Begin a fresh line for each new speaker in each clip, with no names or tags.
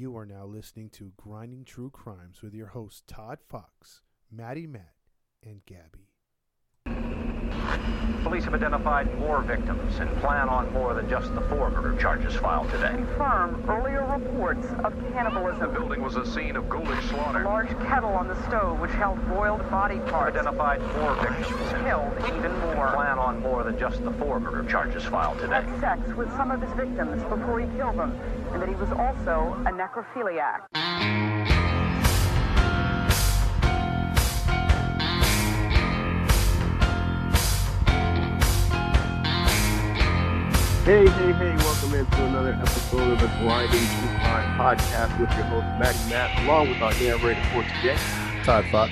You are now listening to Grinding True Crimes with your hosts Todd Fox, Maddie Matt, and Gabby.
Police have identified more victims and plan on more than just the four murder charges filed today.
confirm earlier reports of
The
cannibalism.
building was a scene of ghoulish slaughter.
A large kettle on the stove which held boiled body parts.
Identified more victims and
Killed even more.
plan on more than just the four murder charges filed today.
Had sex with some of his victims before he killed them, and that he was also a necrophiliac.
Hey, hey, hey, welcome into another episode of the Grinding True Crime Podcast with your host, Maddie Matt, along with our narrator for today,
Todd Fox.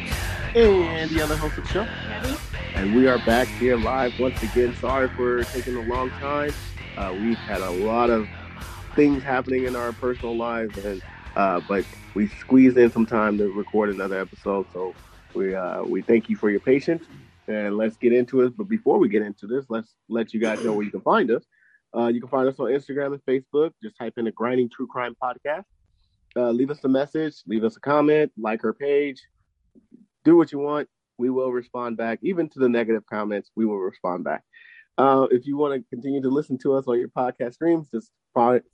and the other host of the show. Maddie. And we are back here live once again. Sorry for taking a long time. Uh, we've had a lot of things happening in our personal lives, and uh, but we squeezed in some time to record another episode. So we uh, we thank you for your patience, and let's get into it. But before we get into this, let's let you guys know where you can find us. Uh, you can find us on Instagram and Facebook. Just type in the Grinding True Crime Podcast. Uh, leave us a message, leave us a comment, like our page, do what you want. We will respond back. Even to the negative comments, we will respond back. Uh, if you want to continue to listen to us on your podcast streams, just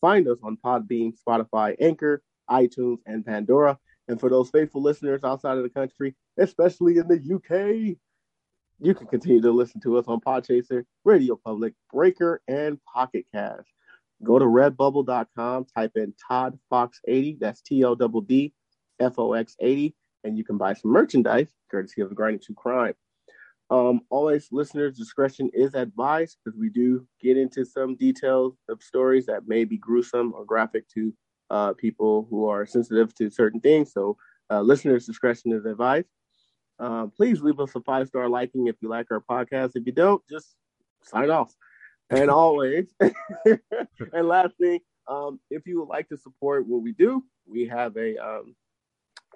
find, us on Podbean, Spotify, Anchor, iTunes, and Pandora. And for those faithful listeners outside of the country, especially in the UK, you can continue to listen to us on Podchaser, Radio Public, Breaker, and Pocket Cast. Go to redbubble.com, type in Todd Fox 80, that's T O D D F O X 80, and you can buy some merchandise courtesy of Grinding to Crime. Um, always, listeners' discretion is advised because we do get into some details of stories that may be gruesome or graphic to uh, people who are sensitive to certain things. So, uh, listeners' discretion is advised. Um, please leave us a five star liking if you like our podcast. If you don't, just sign off. And always, and last thing, um, if you would like to support what we do, we have a um,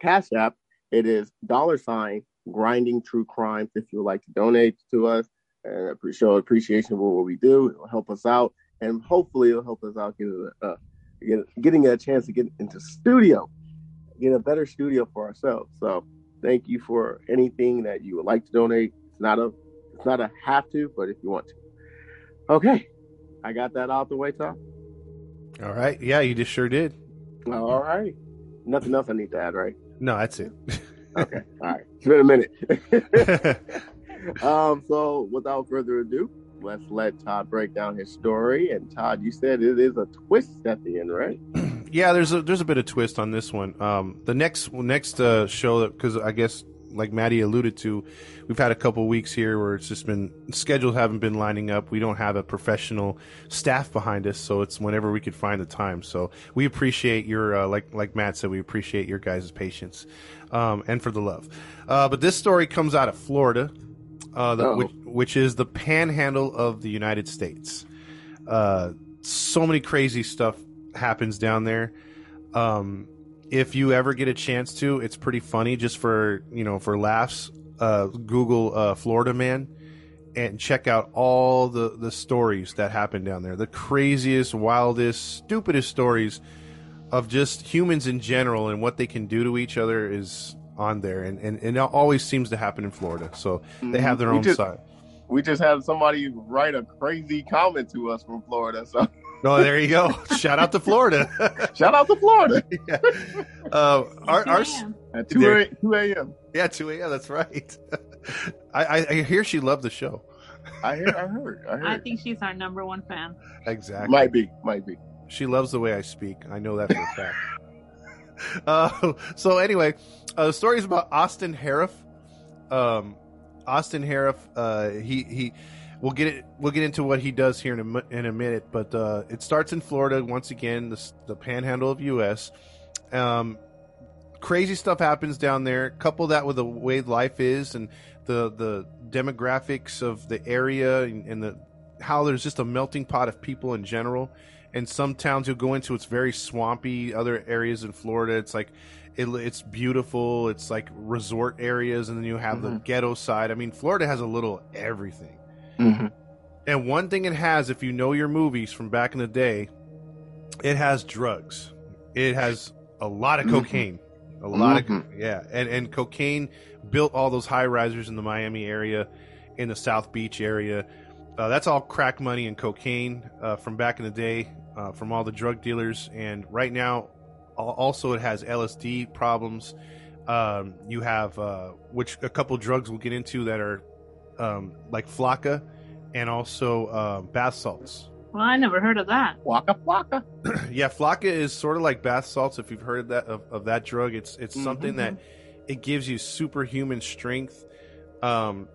Cash App. It is dollar sign grinding true crimes. If you would like to donate to us and show appreciation for what we do, it will help us out, and hopefully, it'll help us out getting uh, get, getting a chance to get into studio, get a better studio for ourselves. So thank you for anything that you would like to donate. It's not a it's not a have to, but if you want to. Okay. I got that out the way, Tom.
All right. Yeah, you just sure did.
All right. Nothing else I need to add, right?
No, that's it.
Okay. All right. It's been a minute. um, so without further ado, let's let Todd break down his story. And Todd, you said it is a twist at the end, right?
yeah, there's a there's a bit of twist on this one. Um, the next next uh, show because I guess like Maddie alluded to, we've had a couple weeks here where it's just been schedules haven't been lining up. We don't have a professional staff behind us, so it's whenever we could find the time. So we appreciate your uh, like like Matt said, we appreciate your guys' patience um, and for the love. Uh, but this story comes out of Florida, uh, the,
Oh.
which, which is the panhandle of the United States. Uh, so many crazy stuff happens down there. Um, if you ever get a chance to, it's pretty funny just for you know for laughs. Uh, Google uh, Florida man and check out all the the stories that happen down there. The craziest, wildest, stupidest stories of just humans in general and what they can do to each other is on there, and and, and it always seems to happen in Florida. So they have their
We
own
just-
side.
We just had somebody write a crazy comment to us from Florida. So
Oh, there you go. Shout out to Florida.
shout out to Florida
yeah. Uh, our, our,
at 2
There-
2 a.m.
yeah, 2 a.m. That's right. I, I, I hear she loved the show.
I heard, I heard, I
I think she's our number one fan.
Exactly.
Might be, might be.
She loves the way I speak. I know that for a fact. Uh, so anyway, uh, the story is about Austin Harrouff. Um, Austin Harrouff. Uh, he he. We'll get it. We'll get into what he does here in a in a minute. But uh, it starts in Florida once again, the, the Panhandle of U.S. Um, crazy stuff happens down there. Couple that with the way life is and the the demographics of the area and, and the how there's just a melting pot of people in general. And some towns you'll go into, it's very swampy. Other areas in Florida, it's like it, it's beautiful. It's like resort areas, and then you have the
Mhm.
ghetto side. I mean, Florida has a little everything.
Mm-hmm.
And one thing it has, if you know your movies from back in the day, it has drugs. It has a lot of
Mhm.
cocaine, a lot
Mhm.
of yeah, and and cocaine built all those high risers in the Miami area, in the South Beach area. Uh, that's all crack money and cocaine uh, from back in the day, uh, from all the drug dealers. And right now, also it has LSD problems. Um, you have uh, which a couple drugs we'll get into that are um, like flakka and also uh, bath salts.
Well, I never heard of that.
Waka waka.
yeah, flakka is sort of like bath salts. If you've heard that of, of that drug, it's it's something that it gives you superhuman strength. Um,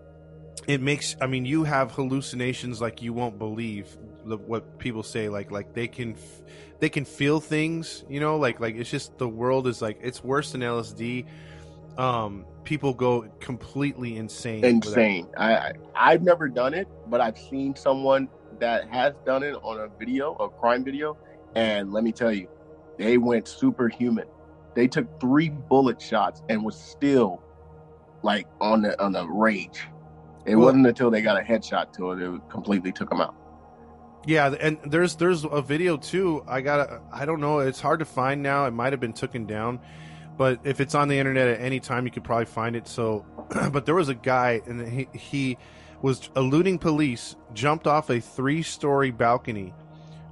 it makes. I mean, you have hallucinations like you won't believe the, what people say. Like like they can f- they can feel things. You know, like like it's just the world is like it's worse than LSD. Um, people go completely insane.
Insane. I, I I've never done it, but I've seen someone that has done it on a video, a crime video, and let me tell you, they went superhuman. They took three bullet shots and was still like on the on the rage. It
Well-
wasn't until they got a headshot to it it completely took them out.
Yeah, and there's there's a video too. I got I don't know. It's hard to find now. It might have been taken down, but if it's on the internet at any time, you could probably find it. So, but there was a guy and he he was eluding police, jumped off a three story balcony,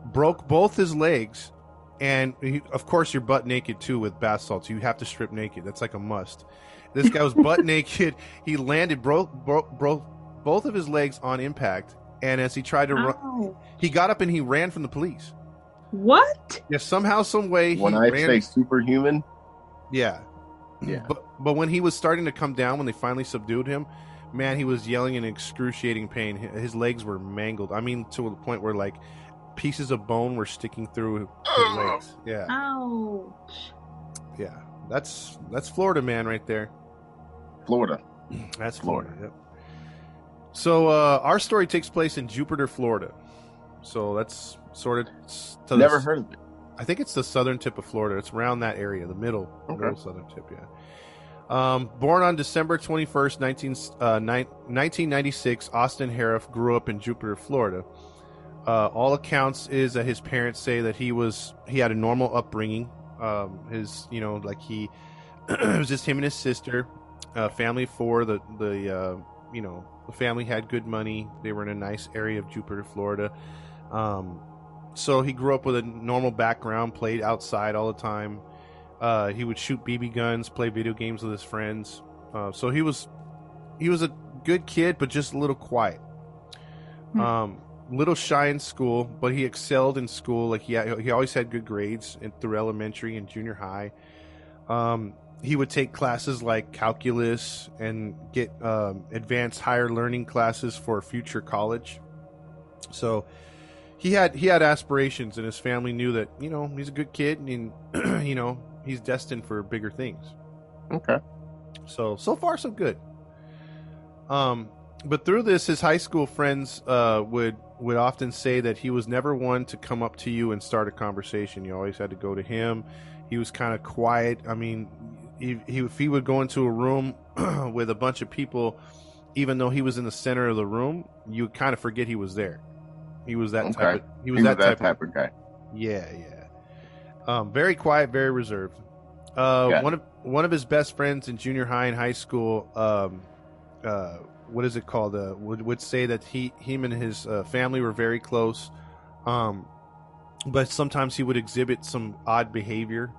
broke both his legs, and he, of course you're butt naked too with bath salts. You have to strip naked. That's like a must. This guy was butt naked. He landed broke broke broke both of his legs on impact, and as he tried to run. He got up and he ran from the police.
What?
Yeah, somehow, some way, he
When I
ran.
say superhuman,
yeah,
Yeah.
But but when he was starting to come down, when they finally subdued him, man, he was yelling in excruciating pain. His legs were mangled. I mean, to the point where like pieces of bone were sticking through his legs. Yeah,
Ouch.
yeah. That's that's Florida man right there.
Florida.
That's
Florida.
Florida. Yep. So uh, our story takes place in Jupiter, Florida. So that's sort of to
Never
s-
heard of it.
I think it's the southern tip of Florida. It's around that area, the middle,
Okay.
middle southern tip. Yeah. Um, born on December twenty first, nineteen uh, nine, 1996, Austin Harrouff grew up in Jupiter, Florida. Uh, all accounts is that his parents say that he was he had a normal upbringing. Um, his you know like he it was just him and his sister, uh, family four. The the uh, you know the family had good money. They were in a nice area of Jupiter, Florida. Um, so he grew up with a normal background, played outside all the time. Uh, he would shoot BB guns, play video games with his friends. Uh, so he was he was a good kid, but just a little quiet.
Hmm.
Um, little shy in school, but he excelled in school. Like he he always had good grades in, through elementary and junior high. Um, he would take classes like calculus and get um, advanced higher learning classes for future college. So he had he had aspirations, and his family knew that you know he's a good kid, and you know he's destined for bigger things.
Okay.
So so far so good. Um, but through this, his high school friends uh, would would often say that he was never one to come up to you and start a conversation. You always had to go to him. He was kind of quiet. I mean, he, he, if he would go into a room with a bunch of people, even though he was in the center of the room, you would kind of forget he was there. He was that type. Of, he was that, type, of,
type of guy.
yeah, yeah. Um, very quiet, very reserved. Uh,
Yeah.
One of one of his best friends in junior high and high school, um, uh, what is it called? Uh, would would say that he him and his uh, family were very close, um, but sometimes he would exhibit some odd behavior,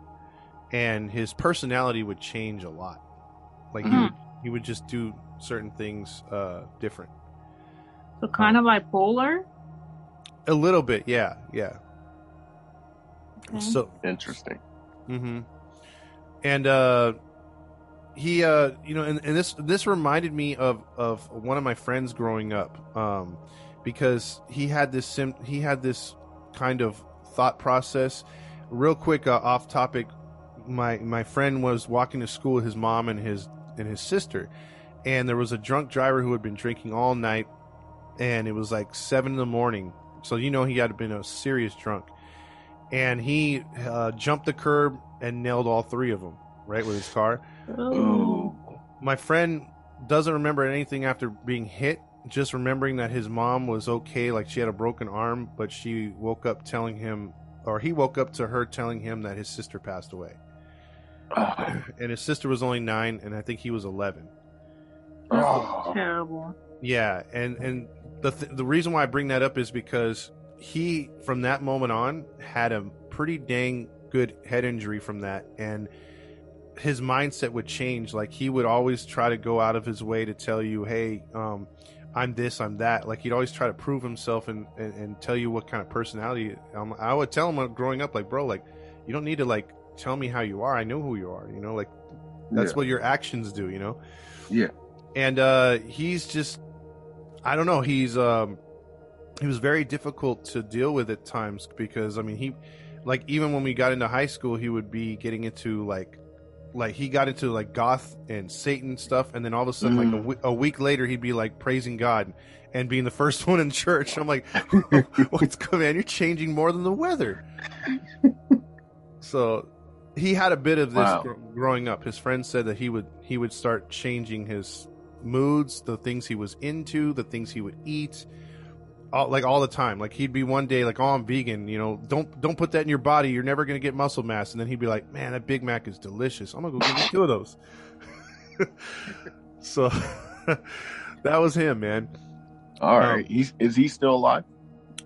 and his personality would change a lot. Like he
Mhm.
would he would just do certain things uh, different.
So kind of bipolar.
A little bit, yeah, yeah.
Okay.
So
Interesting.
Mm-hmm. And uh, he, uh, you know, and, and this this reminded me of of one of my friends growing up, um, because he had this sim- he had this kind of thought process. Real quick, uh, off topic. My my friend was walking to school with his mom and his and his sister, and there was a drunk driver who had been drinking all night, and it was like seven in the morning. So you know he had been a serious drunk and he uh, jumped the curb and nailed all three of them right with his car.
Oh.
My friend doesn't remember anything after being hit, just remembering that his mom was okay, like she had a broken arm, but she woke up telling him, or he woke up to her telling him that his sister passed away.
Oh.
and his sister was only nine, and I think he was eleven.
That's
Oh.
terrible.
Yeah, and and the th- the reason why I bring that up is because he from that moment on had a pretty dang good head injury from that, and his mindset would change. Like he would always try to go out of his way to tell you, "Hey, um, I'm this, I'm that." Like he'd always try to prove himself and and, and tell you what kind of personality. Um, I would tell him growing up, like, bro, like you don't need to like tell me how you are. I know who you are. You know, like that's
Yeah.
what your actions do. You know
Yeah.
and uh he's just i don't know he's um he was very difficult to deal with at times because i mean he like even when we got into high school he would be getting into like like he got into like goth and satan stuff and then all of a sudden like a,
Mm.
we- a week later he'd be like praising god and being the first one in church i'm like what's going, man you're changing more than the weather so he had a bit of this
Wow.
gr- growing up his friends said that he would he would start changing his moods the things he was into the things he would eat all, like all the time like he'd be one day like oh i'm vegan you know don't don't put that in your body you're never gonna get muscle mass and then he'd be like man that big mac is delicious i'm gonna go get me two of those so that was him man
All
Um,
right. He's is he still alive?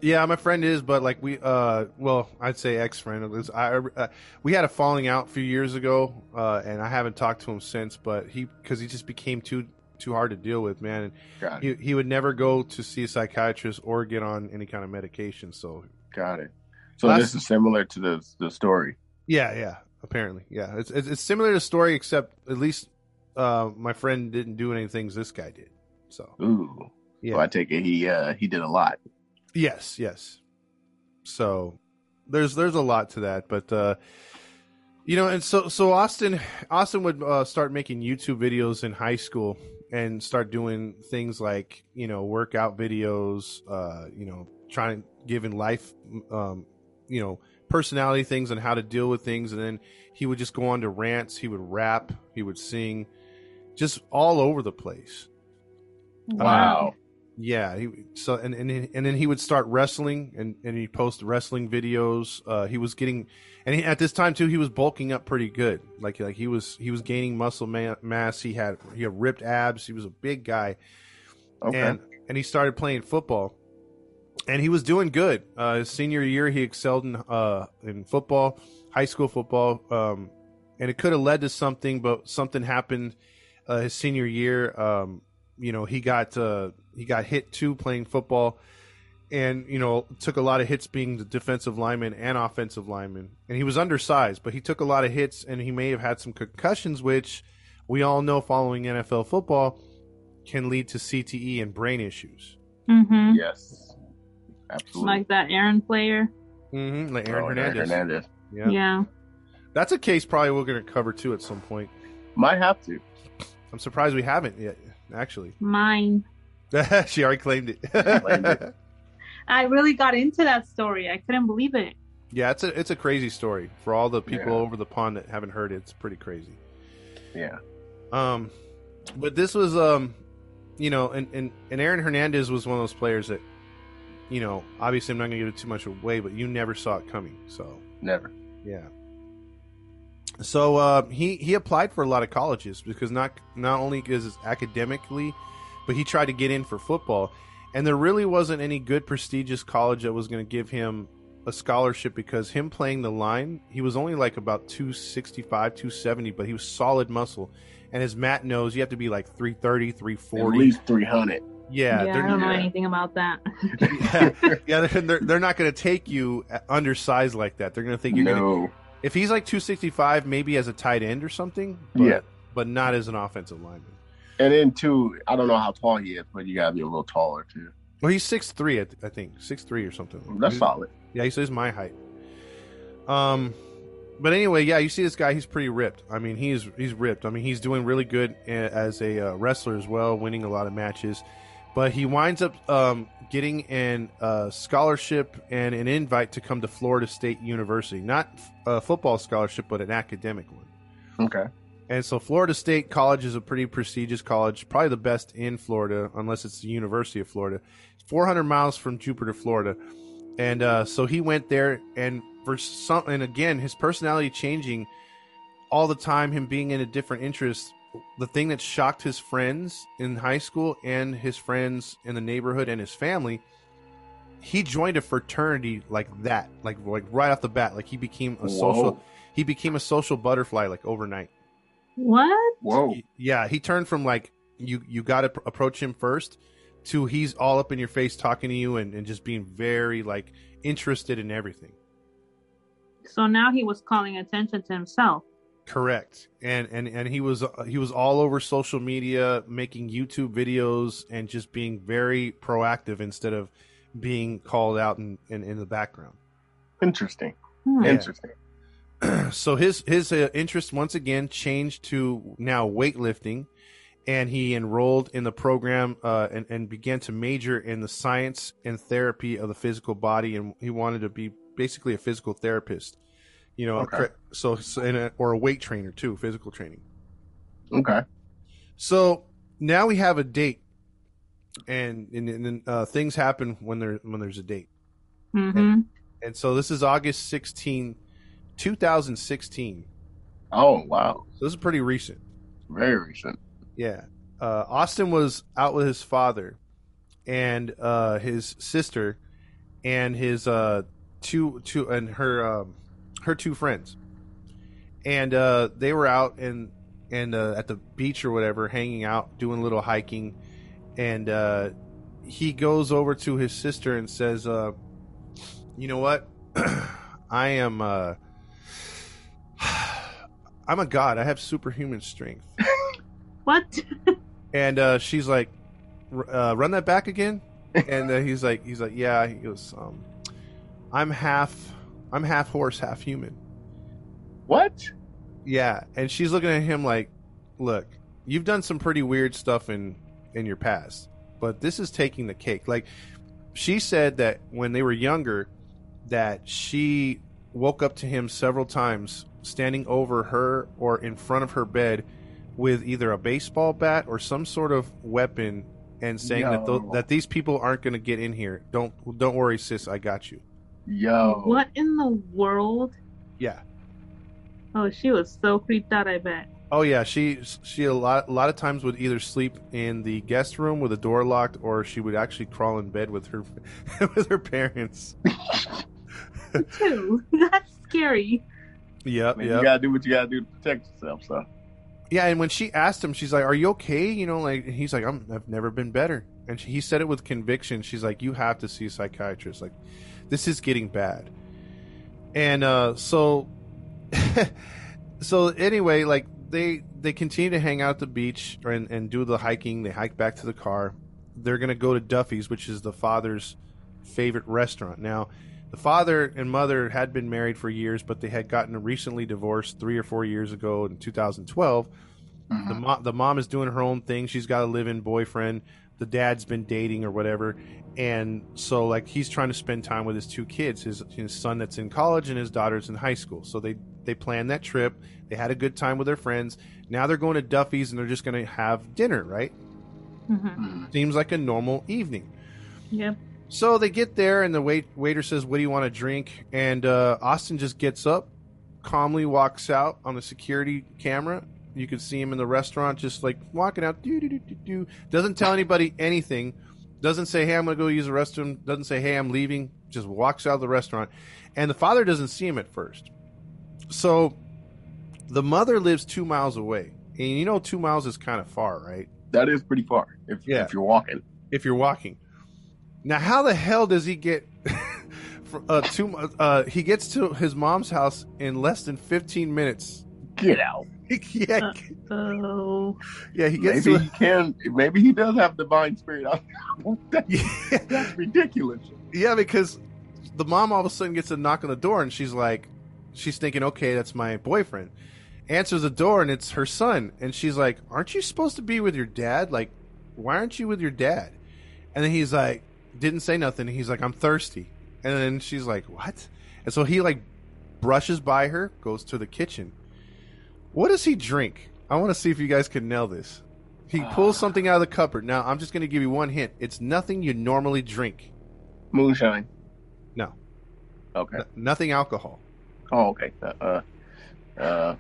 yeah, my friend is, but like we, uh, well, I'd say ex friend. I, uh, we had a falling out a few years ago, uh, and I haven't talked to him since. But he, because he just became too too hard to deal with, man. And he he would never go to see a psychiatrist or get on any kind of medication. So
Got it. So
Last-
this is similar to the the story.
yeah, yeah, apparently, yeah, it's it's, it's similar to the story, except at least uh, my friend didn't do any things this guy did. So
Ooh.
yeah,
So I take it he uh he did a lot.
Yes, yes. So there's there's a lot to that, but uh you know, and so so Austin Austin would uh, start making YouTube videos in high school and start doing things like you know workout videos, uh, you know, trying to give in life, um, you know, personality things and how to deal with things, and then he would just go on to rants. He would rap, he would sing, just all over the place.
Wow.
Yeah, he so and and and then he would start wrestling and and he post wrestling videos. Uh, he was getting and he, at this time too he was bulking up pretty good. Like like he was he was gaining muscle ma- mass. He had he had ripped abs. He was a big guy
Okay.
and and he started playing football, and he was doing good. Uh, his senior year, he excelled in uh, in football, high school football, um, and it could have led to something, but something happened uh, his senior year. Um, you know, he got uh, he got hit too playing football, and you know took a lot of hits being the defensive lineman and offensive lineman, and he was undersized, but he took a lot of hits, and he may have had some concussions, which we all know following NFL football can lead to CTE and brain issues.
Mm-hmm.
yes. Absolutely.
Like that Aaron player.
Mm-hmm. Like Aaron
Oh,
Hernandez.
Hernandez.
Yeah.
Yeah.
that's a case probably we're going to cover too at some point.
Might have to.
I'm surprised we haven't yet. Actually,
Mine.
she already claimed it.
Claimed it.
I really got into that story. I couldn't believe it.
yeah, it's a it's a crazy story for all the people
Yeah.
over the pond that haven't heard it. It's pretty crazy.
Yeah.
Um, but this was um, you know, and and and Aaron Hernandez was one of those players that, you know, obviously I'm not going to give it too much away, but you never saw it coming. So
Never.
Yeah. So uh, he he applied for a lot of colleges because not not only is it academically, but he tried to get in for football, and there really wasn't any good prestigious college that was going to give him a scholarship because him playing the line, he was only like about 265, 270, but he was solid muscle. And as Matt knows, you have to be like 330, 340.
At least three hundred.
yeah,
Yeah,
they're-
I don't know
yeah.
anything about that.
yeah, yeah, they're, they're, they're not going to take you undersized like that. They're going to think you're going to
No.
if he's like 265 maybe as a tight end or something but,
Yeah.
but not as an offensive lineman
And then two, I don't know how tall he is, but you gotta be a little taller too.
well he's 6'3 I, th- I think. Six three or something.
That's
He's-
solid.
yeah he's, he's my height. Um but anyway yeah you see this guy he's pretty ripped. I mean he's he's ripped. I mean he's doing really good as a uh, wrestler as well winning a lot of matches. But he winds up um, getting an uh, scholarship and an invite to come to florida state university. Not a football scholarship but an academic one.
Okay.
And so Florida State College is a pretty prestigious college, probably the best in Florida, unless it's the University of Florida. It's 400 miles from Jupiter, Florida. And uh, so he went there, and for some, and again, his personality changing all the time him being in a different interest the thing that shocked his friends in high school and his friends in the neighborhood and his family he joined a fraternity like that like like right off the bat like he became a social he became a social butterfly like overnight
What?
Whoa.
yeah he turned from like you you got to approach him first to he's all up in your face talking to you and, and just being very like interested in everything
So now he was calling attention to himself.
Correct, and and and he was uh, he was all over social media, making YouTube videos, and just being very proactive instead of being called out in in, in the background.
Interesting.
Hmm.
Yeah.
Interesting.
so his his uh, interest once again changed to now weightlifting, and he enrolled in the program uh, and and began to major in the science and therapy of the physical body, and he wanted to be basically a physical therapist. You know,
Okay.
so, so in a, or a weight trainer too, physical training.
Okay.
So now we have a date, and and, and uh, things happen when there when there's a date,
hmm
and so this is August 16, 2016.
Oh wow.
So this is pretty recent.
Very recent.
Yeah, uh, Austin was out with his father, and uh, his sister, and his uh, two two and her um, her two friends, and uh, they were out and and uh, at the beach or whatever, hanging out, doing a little hiking, and uh, he goes over to his sister and says, uh, "You know what? I am." Uh, I'm a god. I have superhuman strength.
What?
And uh, she's like, "R- uh, "Run that back again." And uh, he's like, "He's like, yeah." He goes, um, "I'm half, I'm half horse, half human."
What?
Yeah, and she's looking at him like, "Look, you've done some pretty weird stuff in in your past, but this is taking the cake." Like, she said that when they were younger, that she woke up to him several times, standing over her or in front of her bed with either a baseball bat or some sort of weapon, and saying that th- that these people aren't going to get in here. Don't don't worry, sis, I got you.
Yo.
What in the world?
Yeah.
Oh, she was so creeped out. I bet.
Oh yeah, she she a lot a lot of times would either sleep in the guest room with the door locked, or she would actually crawl in bed with her with her parents.
Too. That's scary.
Yep,
Man,
yep.
You gotta do what you gotta do to protect yourself, so.
yeah, and when she asked him, she's like, "Are you okay?" You know, like he's like, I'm, "I've never been better," and she, he said it with conviction. She's like, "You have to see a psychiatrist. Like, this is getting bad." And uh, so, so anyway, like they they continue to hang out at the beach and and do the hiking. They hike back to the car. They're gonna go to Duffy's, which is the father's favorite restaurant. Now, the father and mother had been married for years, but they had gotten recently divorced three or four years ago in 2012. The
Mhm.
mom, the mom is doing her own thing. She's got a live-in boyfriend. The dad's been dating or whatever, and so like he's trying to spend time with his two kids, his his son that's in college and his daughter's in high school. So they they planned that trip. They had a good time with their friends. Now they're going to Duffy's and they're just going to have dinner. Right?
hmm
Mhm.
Seems like a normal evening.
Yep.
So they get there, and the wait, waiter says, "What do you want to drink?" And uh, Austin just gets up, calmly walks out on the security camera. You can see him in the restaurant, just like walking out. Do do do do do. Doesn't tell anybody anything. Doesn't say, "Hey, I'm going to go use the restroom." Doesn't say, "Hey, I'm leaving." Just walks out of the restaurant, and the father doesn't see him at first. So the mother lives two miles away, and you know, two miles is kind of far, right?
That is pretty far if,
Yeah.
if you're walking.
if you're walking. Now, how the hell does he get? fr- uh, two, uh, he gets to his mom's house in less than 15 minutes.
Get out.
yeah,
Oh.
yeah, he gets
Maybe
to.
he can. Maybe he does have divine spirit. That's
Yeah,
ridiculous.
yeah, because the mom all of a sudden gets a knock on the door, and she's like, she's thinking, okay, that's my boyfriend. Answers the door, and it's her son, and she's like, aren't you supposed to be with your dad? Like, why aren't you with your dad? And then he's like, didn't say nothing. He's like, I'm thirsty. And then she's like, what? And so he like brushes by her, goes to the kitchen. What does he drink? I want to see if you guys can nail this. He pulls something out of the cupboard. Now, I'm just going to give you one hint. It's nothing you normally drink.
Moonshine.
No.
Okay.
N- nothing alcohol.
Oh, okay. Uh, uh, uh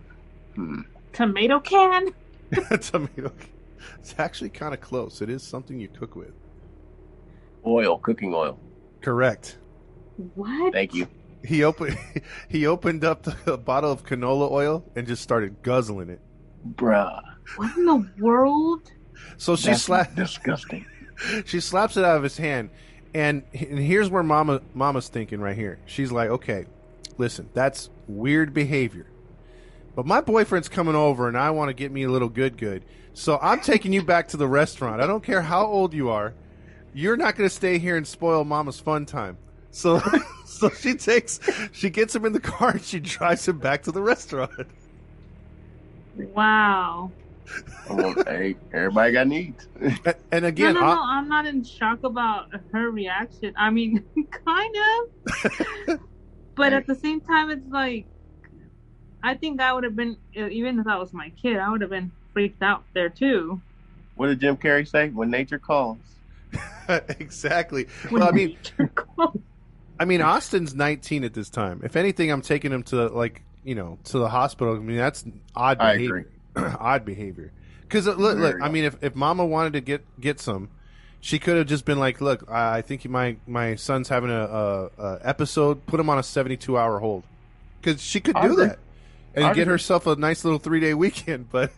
Hmm.
Tomato can?
Tomato. It's actually kind of close. It is something you cook with.
Oil, cooking oil.
Correct.
What?
Thank you.
He opened he opened up the bottle of canola oil and just started guzzling it.
Bruh.
What in the world?
So she
That's
slapped
disgusting.
she slaps it out of his hand, and, and here's where Mama Mama's thinking right here. She's like, okay, listen, that's weird behavior, but my boyfriend's coming over, and I want to get me a little good good. So I'm taking you back to the restaurant. I don't care how old you are. You're not going to stay here and spoil Mama's fun time. So, so she takes, she gets him in the car and she drives him back to the restaurant.
Wow.
Well, hey, everybody got needs.
A- And again,
no, no,
I-
no. I'm not in shock about her reaction. I mean, kind of. but at the same time, it's like, I think I would have been, even if that was my kid, I would have been freaked out there too.
What did Jim Carrey say? When nature calls.
exactly. Well, I mean. I mean, Austin's 19 at this time. If anything, I'm taking him to like you know to the hospital. I mean, that's odd
I
behavior. odd behavior. Because look, look. I mean, if if Mama wanted to get get some, she could have just been like, "Look, I I think my my son's having a, a, a episode. Put him on a 72 hour hold." Because she could
I
do
agree.
that and
I
get
agree.
herself a nice little three day weekend. But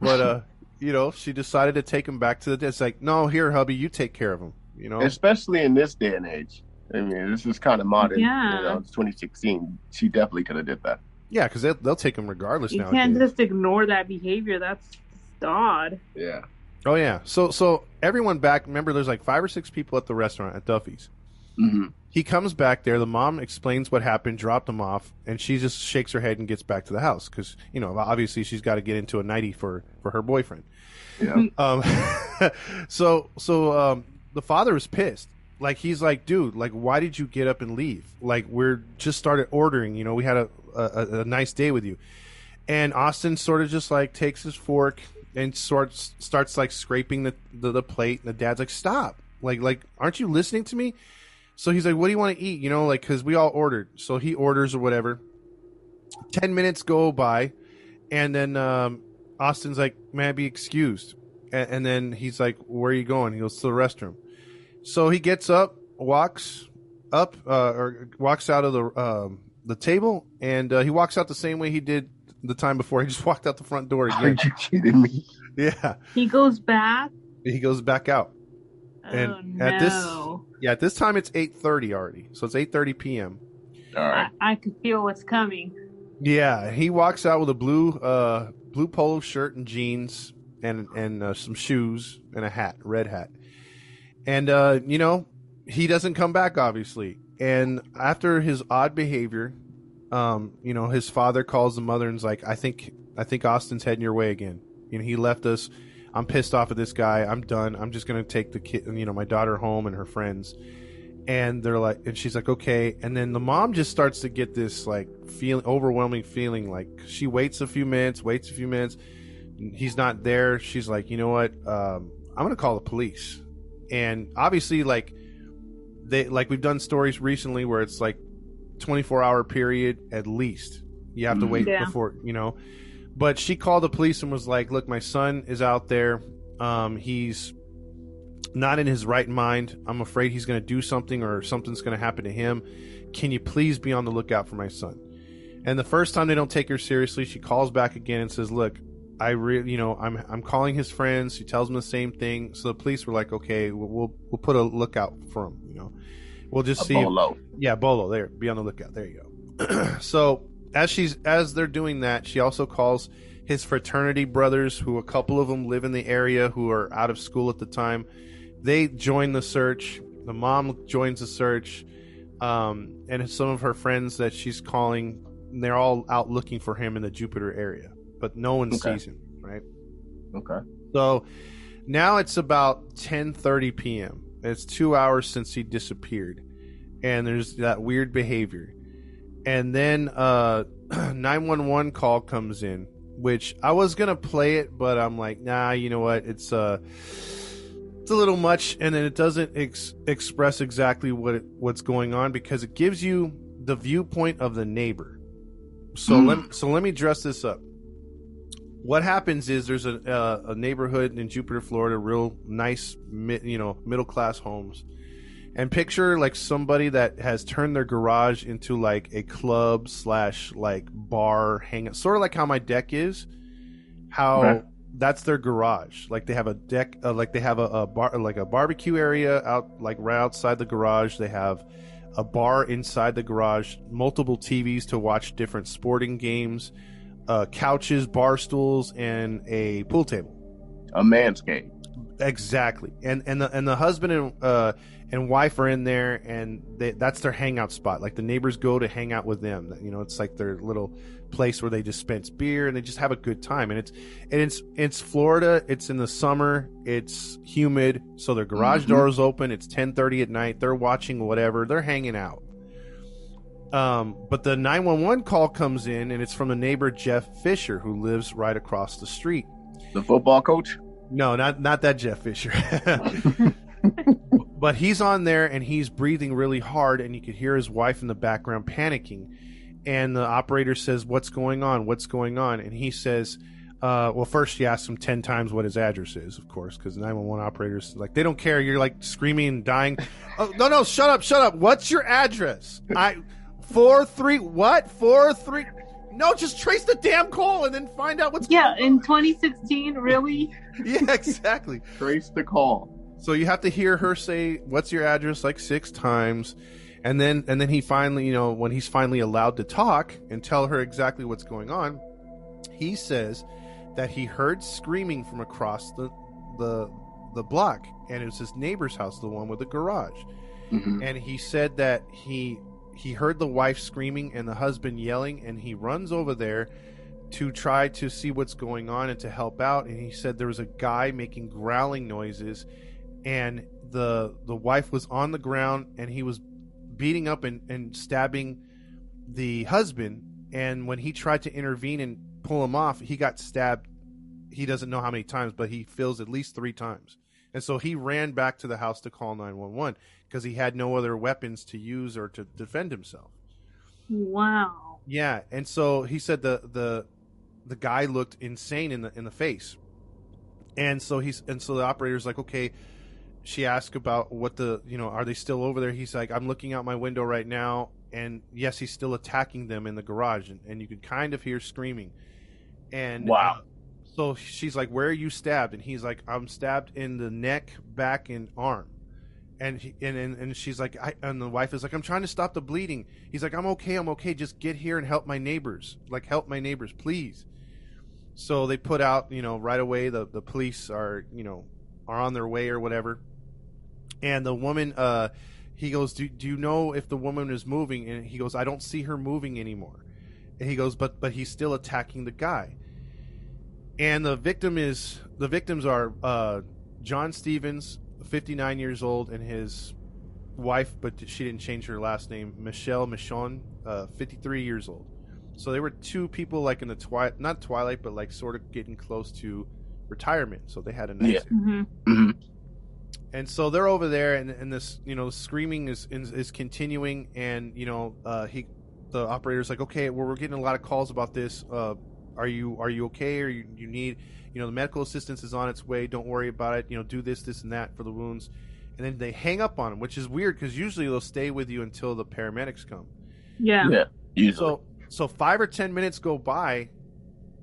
but uh, you know, she decided to take him back to the. It's like, no, here, hubby, you take care of him. You know,
Especially in this day and age. I mean, this is kind of modern.
Yeah.
You know, it's 2016. She definitely could have did that.
yeah, because they'll, they'll take him regardless
You
nowadays.
can't just ignore that behavior. That's just odd.
Yeah.
Oh yeah. So so everyone back. Remember, there's like five or six people at the restaurant at Duffy's.
hmm
He comes back there. The mom explains what happened, dropped him off, and she just shakes her head and gets back to the house because you know obviously she's got to get into a nighty for for her boyfriend.
Yeah.
Um, so so um, the father is pissed. Like he's like, dude, like why did you get up and leave? Like we're just started ordering. You know, we had a a, a nice day with you. And Austin sort of just like takes his fork and starts starts like scraping the, the the plate. And the dad's like, stop! Like like aren't you listening to me? So he's like, what do you want to eat? You know, like because we all ordered. So he orders or whatever. Ten minutes go by, and then um, Austin's like, "May I be excused?" And, and then he's like, "Where are you going?" He goes to the restroom. So he gets up, walks up, uh, or walks out of the um, the table, and uh, he walks out the same way he did the time before. He just walked out the front door
Are you kidding me?
yeah,
He goes back.
he goes back out. And
oh no!
at this- Yeah, at this time it's eight thirty already, so it's eight thirty p.m.
All
I,
right.
I could feel what's coming.
Yeah, he walks out with a blue uh blue polo shirt and jeans and and uh, some shoes and a hat, red hat. And uh you know, he doesn't come back obviously. And after his odd behavior, um you know, his father calls the mother and's like, "I think I think Austin's heading your way again. You know, he left us. I'm pissed off at this guy. I'm done. I'm just going to take the kid, you know, my daughter home and her friends." and they're like and she's like okay and then the mom just starts to get this like feeling overwhelming feeling like she waits a few minutes waits a few minutes he's not there she's like you know what um, i'm gonna call the police and obviously like they like we've done stories recently where it's like 24 hour period at least you have to
Mhm.
wait
Yeah.
before you know but she called the police and was like look my son is out there um, he's not in his right mind. I'm afraid he's going to do something or something's going to happen to him. Can you please be on the lookout for my son? And the first time they don't take her seriously, she calls back again and says, "Look, I really, you know, I'm I'm calling his friends." She tells them the same thing. So the police were like, "Okay, we'll we'll, we'll put a lookout for him. You know, we'll just
A
see."
bolo.
Yeah, Bolo. There, be on the lookout. There you go. so as she's as they're doing that, she also calls his fraternity brothers, who a couple of them live in the area, who are out of school at the time. They join the search. The mom joins the search, um, and some of her friends that she's calling, they're all out looking for him in the Jupiter area, but no one
Okay.
sees him. Right.
Okay.
So now it's about 10:30 p.m. It's 2 hours since he disappeared. And there's that weird behavior. And then uh 911 call comes in, which I was going to play it, but I'm like, "Nah, you know what? It's uh it's a little much and then it doesn't ex- express exactly what it, what's going on because it gives you the viewpoint of the neighbor. So
Mm.
let so let me dress this up. what happens is there's a, uh, a neighborhood in Jupiter, Florida, real nice, you know, middle class homes, and picture like somebody that has turned their garage into like a club slash like bar hang, sort of like how my deck is. How that's their garage. Like they have a deck, uh, like they have a, a bar, like a barbecue area out, like right outside the garage. They have a bar inside the garage, multiple TVs to watch different sporting games, uh, couches, bar stools, and a pool table.
A manscape.
Exactly, and and the and the husband and uh, and wife are in there, and they, that's their hangout spot. Like the neighbors go to hang out with them. You know, it's like their little place where they dispense beer and they just have a good time. And it's and it's it's Florida. It's in the summer. It's humid, so their garage
Mhm.
is open. It's ten thirty at night. They're watching whatever. They're hanging out. Um, but the nine one one call comes in, and it's from the neighbor Jeff Fisher, who lives right across the street.
The football coach.
No, not not that Jeff Fisher. but he's on there and he's breathing really hard, and you could hear his wife in the background panicking. And the operator says, "What's going on? What's going on?" And he says, uh, "Well, first she asks him ten times what his address is, of course, because nine one one operators like they don't care. You're like screaming and dying. oh no, no, shut up, shut up. What's your address? I four three what four three? No, just trace the damn call and then find out what's
Yeah,
going
in 2016, really?
yeah, exactly.
Trace the call.
So you have to hear her say, "What's your address?" like six times, and then and then he finally, you know, when he's finally allowed to talk and tell her exactly what's going on, he says that he heard screaming from across the the the block, and it was his neighbor's house, the one with the garage.
Mhm.
And he said that he he heard the wife screaming and the husband yelling, and he runs over there to try to see what's going on and to help out. And he said there was a guy making growling noises, and the the wife was on the ground, and he was beating up and, and stabbing the husband. And when he tried to intervene and pull him off, he got stabbed. He doesn't know how many times, but he feels at least three times. And so he ran back to the house to call 911 because he had no other weapons to use or to defend himself.
Wow.
Yeah, and so he said the the the guy looked insane in the in the face, and so he's and so the operator's like, okay. She asked about what the you know are they still over there? He's like, I'm looking out my window right now, and yes, he's still attacking them in the garage, and, and you could kind of hear screaming. And
Wow.
uh, so she's like, "Where are you stabbed?" And he's like, "I'm stabbed in the neck, back, and arm." And he, and, and and she's like, I, and the wife is like, "I'm trying to stop the bleeding." He's like, "I'm okay, I'm okay. Just get here and help my neighbors. Like, help my neighbors, please." So they put out, you know, right away. The the police are, you know, are on their way or whatever. And the woman, uh, he goes, do, "Do you know if the woman is moving?" And he goes, "I don't see her moving anymore." And he goes, "But but he's still attacking the guy." And the victim is the victims are uh, John Stevens, 59 years old, and his wife, but she didn't change her last name, Michelle Mishcon, uh, 53 years old. So they were two people like in the twilight, not twilight, but like sort of getting close to retirement. So they had a nice.
Yeah.
hmm
hmm
And so they're over there, and, and this, you know, screaming is is, is continuing, and you know, uh, he, the operator's like, okay, well, we're getting a lot of calls about this. Uh, are you are you okay? Or you, you need, you know, the medical assistance is on its way. Don't worry about it. You know, do this, this, and that for the wounds. And then they hang up on him, which is weird because usually they'll stay with you until the paramedics come.
Yeah.
Yeah. Usually.
So so five or ten minutes go by.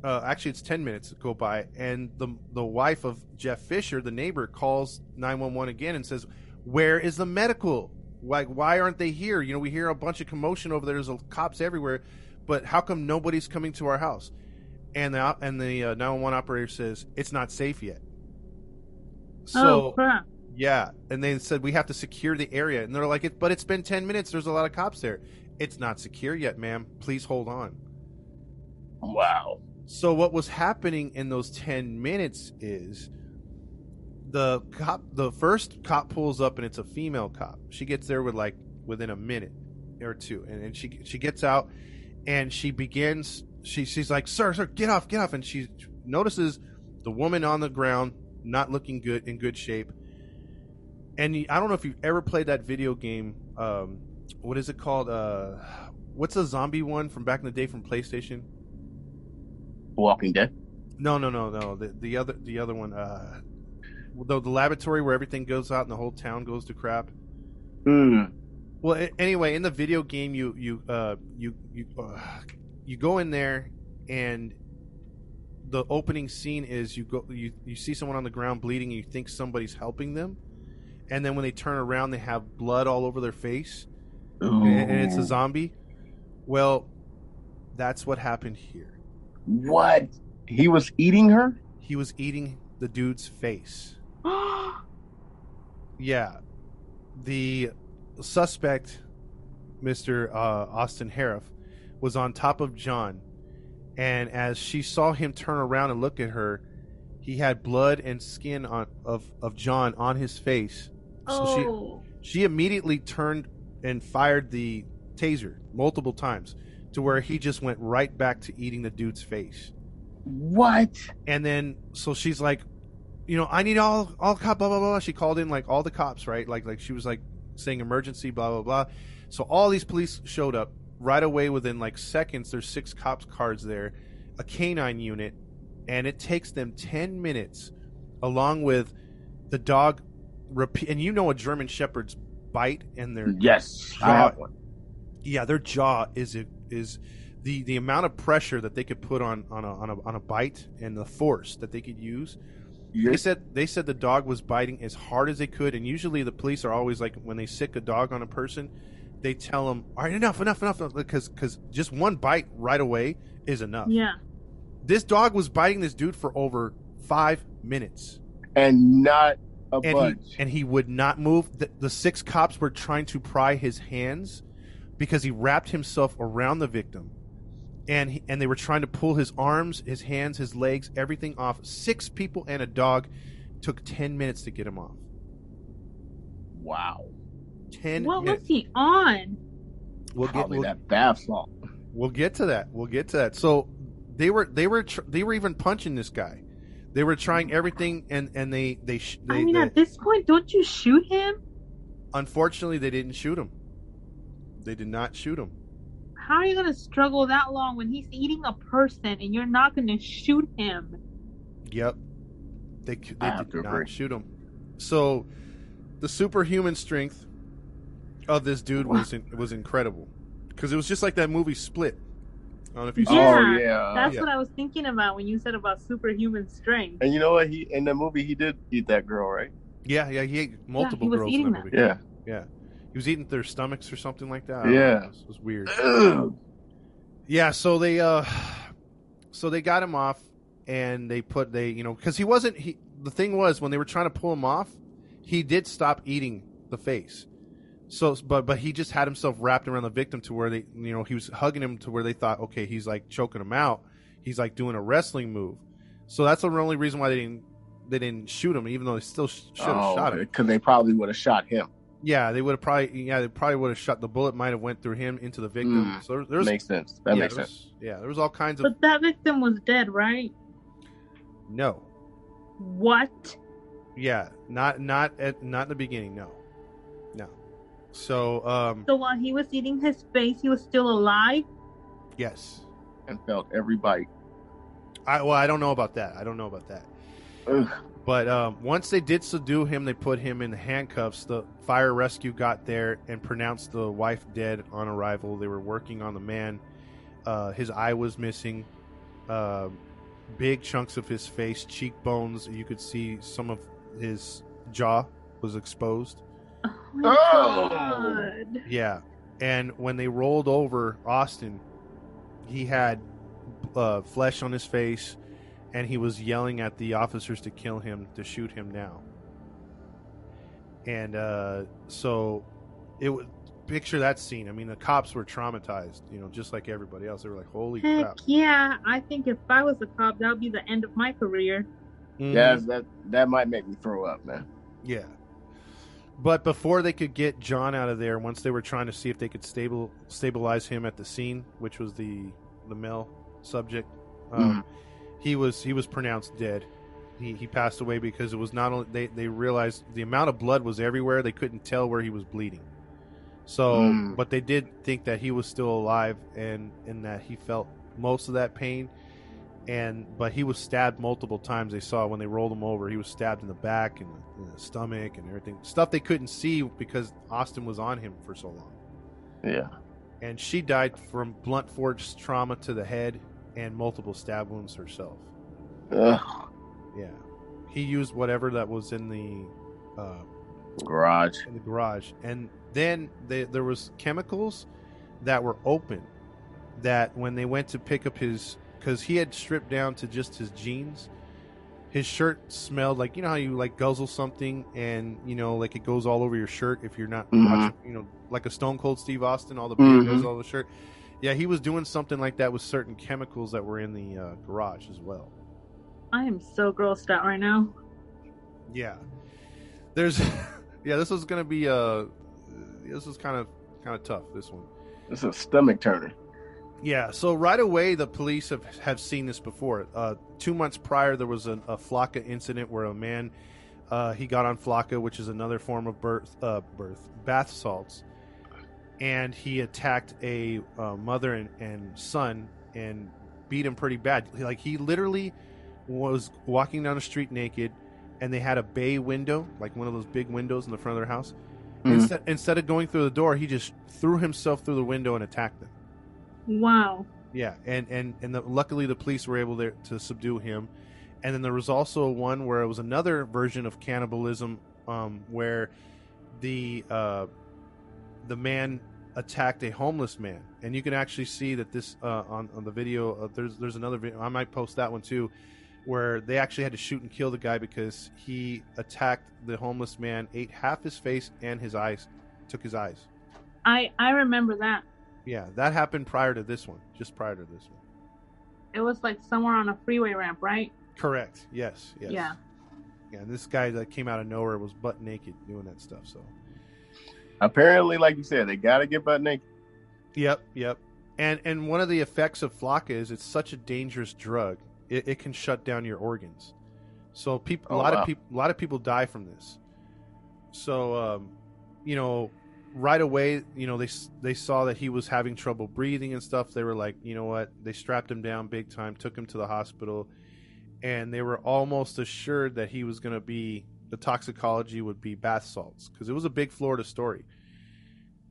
Uh, actually, it's ten minutes go by, and the the wife of Jeff Fisher, the neighbor, calls nine one one again and says, "Where is the medical? Like, why aren't they here? You know, we hear a bunch of commotion over there. There's cops everywhere, but how come nobody's coming to our house?" And the and the uh, nine one one operator says, "It's not safe yet." So
oh crap.
yeah, and they said we have to secure the area, and they're like, it, "But it's been ten minutes. There's a lot of cops there. It's not secure yet, ma'am. Please hold on."
wow.
So what was happening in those ten minutes is the cop, the first cop pulls up, and it's a female cop. She gets there with like within a minute or two, and, and she she gets out, and she begins. She she's like, "Sir, sir, get off, get off!" And she notices the woman on the ground, not looking good in good shape. And I don't know if you've ever played that video game. Um, what is it called? Uh, what's a zombie one from back in the day from PlayStation?
Walking Dead.
No, no, no, no. The the other the other one. Uh, the, the laboratory where everything goes out and the whole town goes to crap.
Hmm.
Well, anyway, in the video game, you you uh you you uh, you go in there, and the opening scene is you go you you see someone on the ground bleeding, and you think somebody's helping them, and then when they turn around, they have blood all over their face, and, and it's a zombie. Well, that's what happened here.
What? He was eating her?
He was eating the dude's face. Yeah, the suspect, Mister uh, Austin Harrouff, was on top of John, and as she saw him turn around and look at her, he had blood and skin on of of John on his face. So
oh,
she she immediately turned and fired the taser multiple times to where he just went right back to eating the dude's face.
What?
And then so she's like, you know, I need all all cop blah blah blah. She called in like all the cops, right? Like like she was like saying emergency blah blah blah. So all these police showed up right away within like seconds. There's six cops cars there, a canine unit, and it takes them ten minutes, along with the dog. Repeat, and you know a German Shepherd's bite and their
Yes, I
Jaw-
have one.
yeah, their jaw is is the the amount of pressure that they could put on on a on a, on a bite and the force that they could use. They said they said the dog was biting as hard as they could, and usually the police are always like when they sick a dog on a person, they tell him, "All right, enough, enough, enough," because because just one bite right away is enough.
yeah.
This dog was biting this dude for over five minutes,
and not a
and
budge.
he and he would not move. The, the six cops were trying to pry his hands because he wrapped himself around the victim, and he, and they were trying to pull his arms, his hands, his legs, everything off. Six people and a dog took ten minutes to get him off.
wow.
Ten.
What
minutes.
was he on?
We'll get
Probably
we'll,
that bath salt.
we'll get to that. We'll get to that. So they were they were tr- they were even punching this guy. They were trying everything, and and they they, sh- they,
I mean,
they
at this point, don't you shoot him?
unfortunately they didn't shoot him. They did not shoot him.
How are you gonna struggle that long when he's eating a person and you're not gonna shoot him?
Yep. They, c- they did not
agree.
shoot him. So the superhuman strength of this dude was in, was incredible because it was just like that movie Split. I don't know if you saw.
Yeah,
oh yeah.
That's
yeah.
what I was thinking about when you said about superhuman strength.
and you know what? He in the movie he did eat that girl, right?
Yeah, yeah, he ate multiple
was
girls in that
that.
movie.
Yeah.
Yeah, he was eating their stomachs or something like that.
Yeah.
know. it was, it was weird.
Ugh.
Yeah, so they uh so they got him off and they put they you know cuz he wasn't he the thing was when they were trying to pull him off, he did stop eating the face. So but but he just had himself wrapped around the victim to where they you know he was hugging him to where they thought okay, he's like choking him out. He's like doing a wrestling move. So that's the only reason why they didn't they didn't shoot him even though they still sh- should have
Oh,
shot him.
because they probably would have shot him.
Yeah, they would have probably yeah, they probably would have shot the bullet might have went through him into the victim.
Mm,
so there, there's
makes sense. That
yeah,
makes sense.
was- Yeah, there was all kinds of
But that victim was dead, right?
no.
What?
Yeah, not not at not in the beginning. No, no. So um,
So while he was eating his face, he was still alive?
yes.
And felt every bite.
I well, I don't know about that. I don't know about that.
Ugh.
But um, once they did subdue him, they put him in handcuffs. The fire rescue got there and pronounced the wife dead on arrival. They were working on the man. Uh, his eye was missing. Uh, big chunks of his face, cheekbones. You could see some of his jaw was exposed.
Oh my
Oh!
god.
Yeah, and when they rolled over Austin, he had uh, flesh on his face, and he was yelling at the officers to kill him, to shoot him now. And uh, so, it would picture that scene. I mean, the cops were traumatized, you know, just like everybody else. They were like, "Holy
Heck
crap!"
yeah. I think if I was a cop, that would be the end of my career.
Mhm.
Yeah, that that might make me throw up, man.
Yeah. But before they could get John out of there, once they were trying to see if they could stable stabilize him at the scene, which was the the male subject, um, he was he was pronounced dead. He he passed away because it was not only they they realized the amount of blood was everywhere. They couldn't tell where he was bleeding. So,
Mm.
but they did think that he was still alive and and that he felt most of that pain. And but he was stabbed multiple times. They saw when they rolled him over, he was stabbed in the back and in the stomach and everything. Stuff they couldn't see because Austin was on him for so long.
Yeah.
And she died from blunt force trauma to the head and multiple stab wounds herself.
Ugh.
Yeah, he used whatever that was in the uh,
Garage.
in the garage, and then they, there was chemicals that were open. That when they went to pick up his, because he had stripped down to just his jeans, his shirt smelled like you know how you like guzzle something and you know like it goes all over your shirt if you're not
Mhm.
watching, you know, like a Stone Cold Steve Austin, all the beer goes
Mhm.
all over the shirt. Yeah, he was doing something like that with certain chemicals that were in the uh, garage as well.
I am so grossed out right now.
Yeah. There's yeah, this was gonna be uh this was kind of kind of tough, this one.
This is a stomach turner.
Yeah, so right away the police have have seen this before. Uh two months prior there was a, a flakka incident where a man uh he got on flakka, which is another form of birth uh birth bath salts. And he attacked a uh, mother and, and son and beat him pretty bad. Like he literally was walking down the street naked and they had a bay window, like one of those big windows in the front of their house.
Mhm.
Instead, instead of going through the door, he just threw himself through the window and attacked them.
Wow.
Yeah, and and and the, luckily the police were able to, to subdue him. And then there was also one where it was another version of cannibalism, um, where the uh, the man attacked a homeless man, and you can actually see that this uh, on on the video. Uh, there's there's another video. I might post that one too, where they actually had to shoot and kill the guy because he attacked the homeless man, ate half his face and his eyes, took his eyes.
I I remember that.
Yeah, that happened prior to this one, just prior to this one.
It was like somewhere on a freeway ramp, right?
Correct. Yes. Yes.
Yeah.
Yeah. And this guy that came out of nowhere was butt naked doing that stuff. So.
Apparently, like you said, they gotta get butt naked.
Yep. Yep. And and one of the effects of flakka is it's such a dangerous drug. It, it can shut down your organs. So people,
Oh,
a lot
wow.
of people, a lot of people die from this. So, um, you know, right away, you know, they they saw that he was having trouble breathing and stuff. They were like, you know what? They strapped him down big time, took him to the hospital, and they were almost assured that he was going to be the toxicology would be bath salts because it was a big Florida story.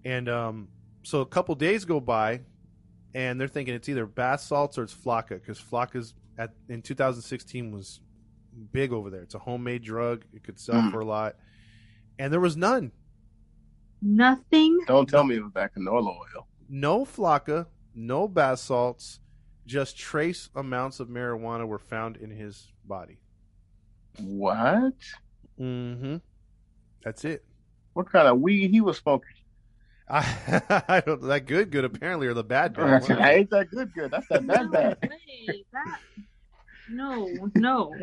And um, so a couple days go by, and they're thinking it's either bath salts or it's flakka because flakka's at in 2016 was big over there. It's a homemade drug; it could sell
Mm.
for a lot, and there was none.
Nothing.
Don't tell me it was that canola oil.
No flakka, no bath salts, just trace amounts of marijuana were found in his body.
What?
Mm-hmm. That's it.
What kind of weed he was smoking?
I, I don't that good good apparently or the bad bad.
That's- that ain't that good. Good. That's that bad
No
bad.
way. That. No, no.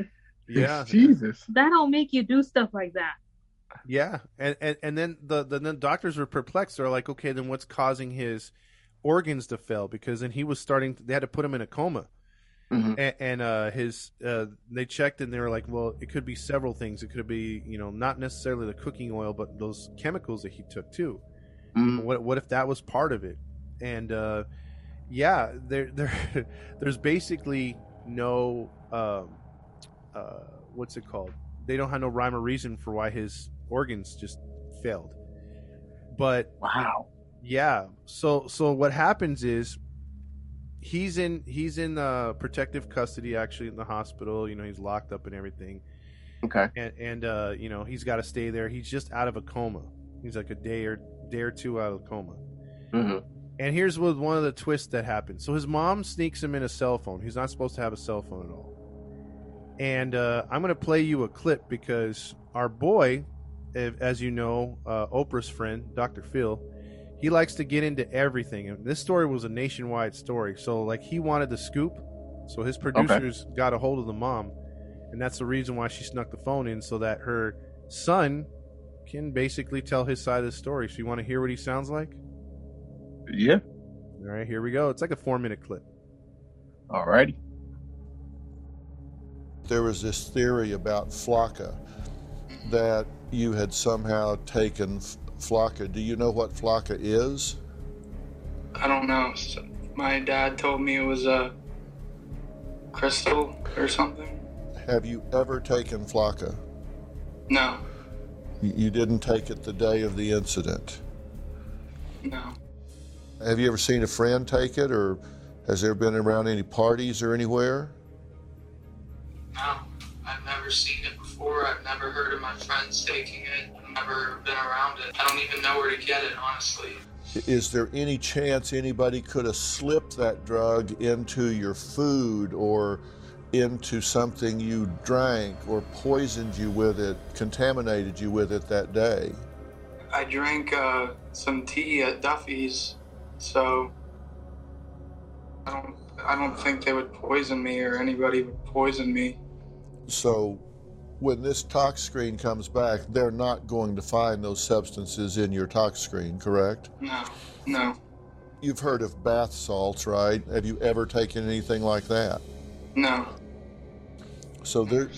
Yeah,
Jesus.
That don't make you do stuff like that.
Yeah, and and, and then the, the then doctors were perplexed. They're like, okay, then what's causing his organs to fail? Because then he was starting. They had to put him in a coma,
Mhm.
and, and uh, his uh, they checked and they were like, well, it could be several things. It could be you know not necessarily the cooking oil, but those chemicals that he took too.
Mhm.
What what if that was part of it? And uh, yeah, there there there's basically no um, uh, what's it called? They don't have no rhyme or reason for why his organs just failed. But
Wow.
yeah, so so what happens is he's in he's in uh, protective custody actually in the hospital. You know, he's locked up and everything
Okay.
and and uh, you know he's got to stay there. He's just out of a coma. He's like a day or day or two out of a coma.
hmm
And here's what one of the twists that happens. So his mom sneaks him in a cell phone. He's not supposed to have a cell phone at all. And uh, I'm going to play you a clip because our boy, as you know, uh, Oprah's friend, Dr. Phil, he likes to get into everything. And this story was a nationwide story. So, like, he wanted the scoop. So his producers got a hold of the mom. And that's the reason why she snuck the phone in so that her son can basically tell his side of the story. So, you want to hear what he sounds like?
Yeah.
All right, here we go. It's like a four minute clip.
Alrighty.
there was this theory about flakka that you had somehow taken flakka. Do you know what flakka is?
I don't know. My dad told me it was a crystal or something.
Have you ever taken flakka?
No,
You- You didn't take it the day of the incident.
no,
Have you ever seen a friend take it, or has there been around any parties or anywhere?
no. I've never seen it before. I've never heard of my friends taking it. I've never been around it. I don't even know where to get it, honestly.
Is there any chance anybody could have slipped that drug into your food or into something you drank or poisoned you with it, contaminated you with it that day?
I drank uh, some tea at Duffy's, so I don't. I don't think they would poison me or anybody would poison me.
So when this tox screen comes back, they're not going to find those substances in your tox screen, correct?
No, no,
You've heard of bath salts, right? Have you ever taken anything like that?
no.
So there,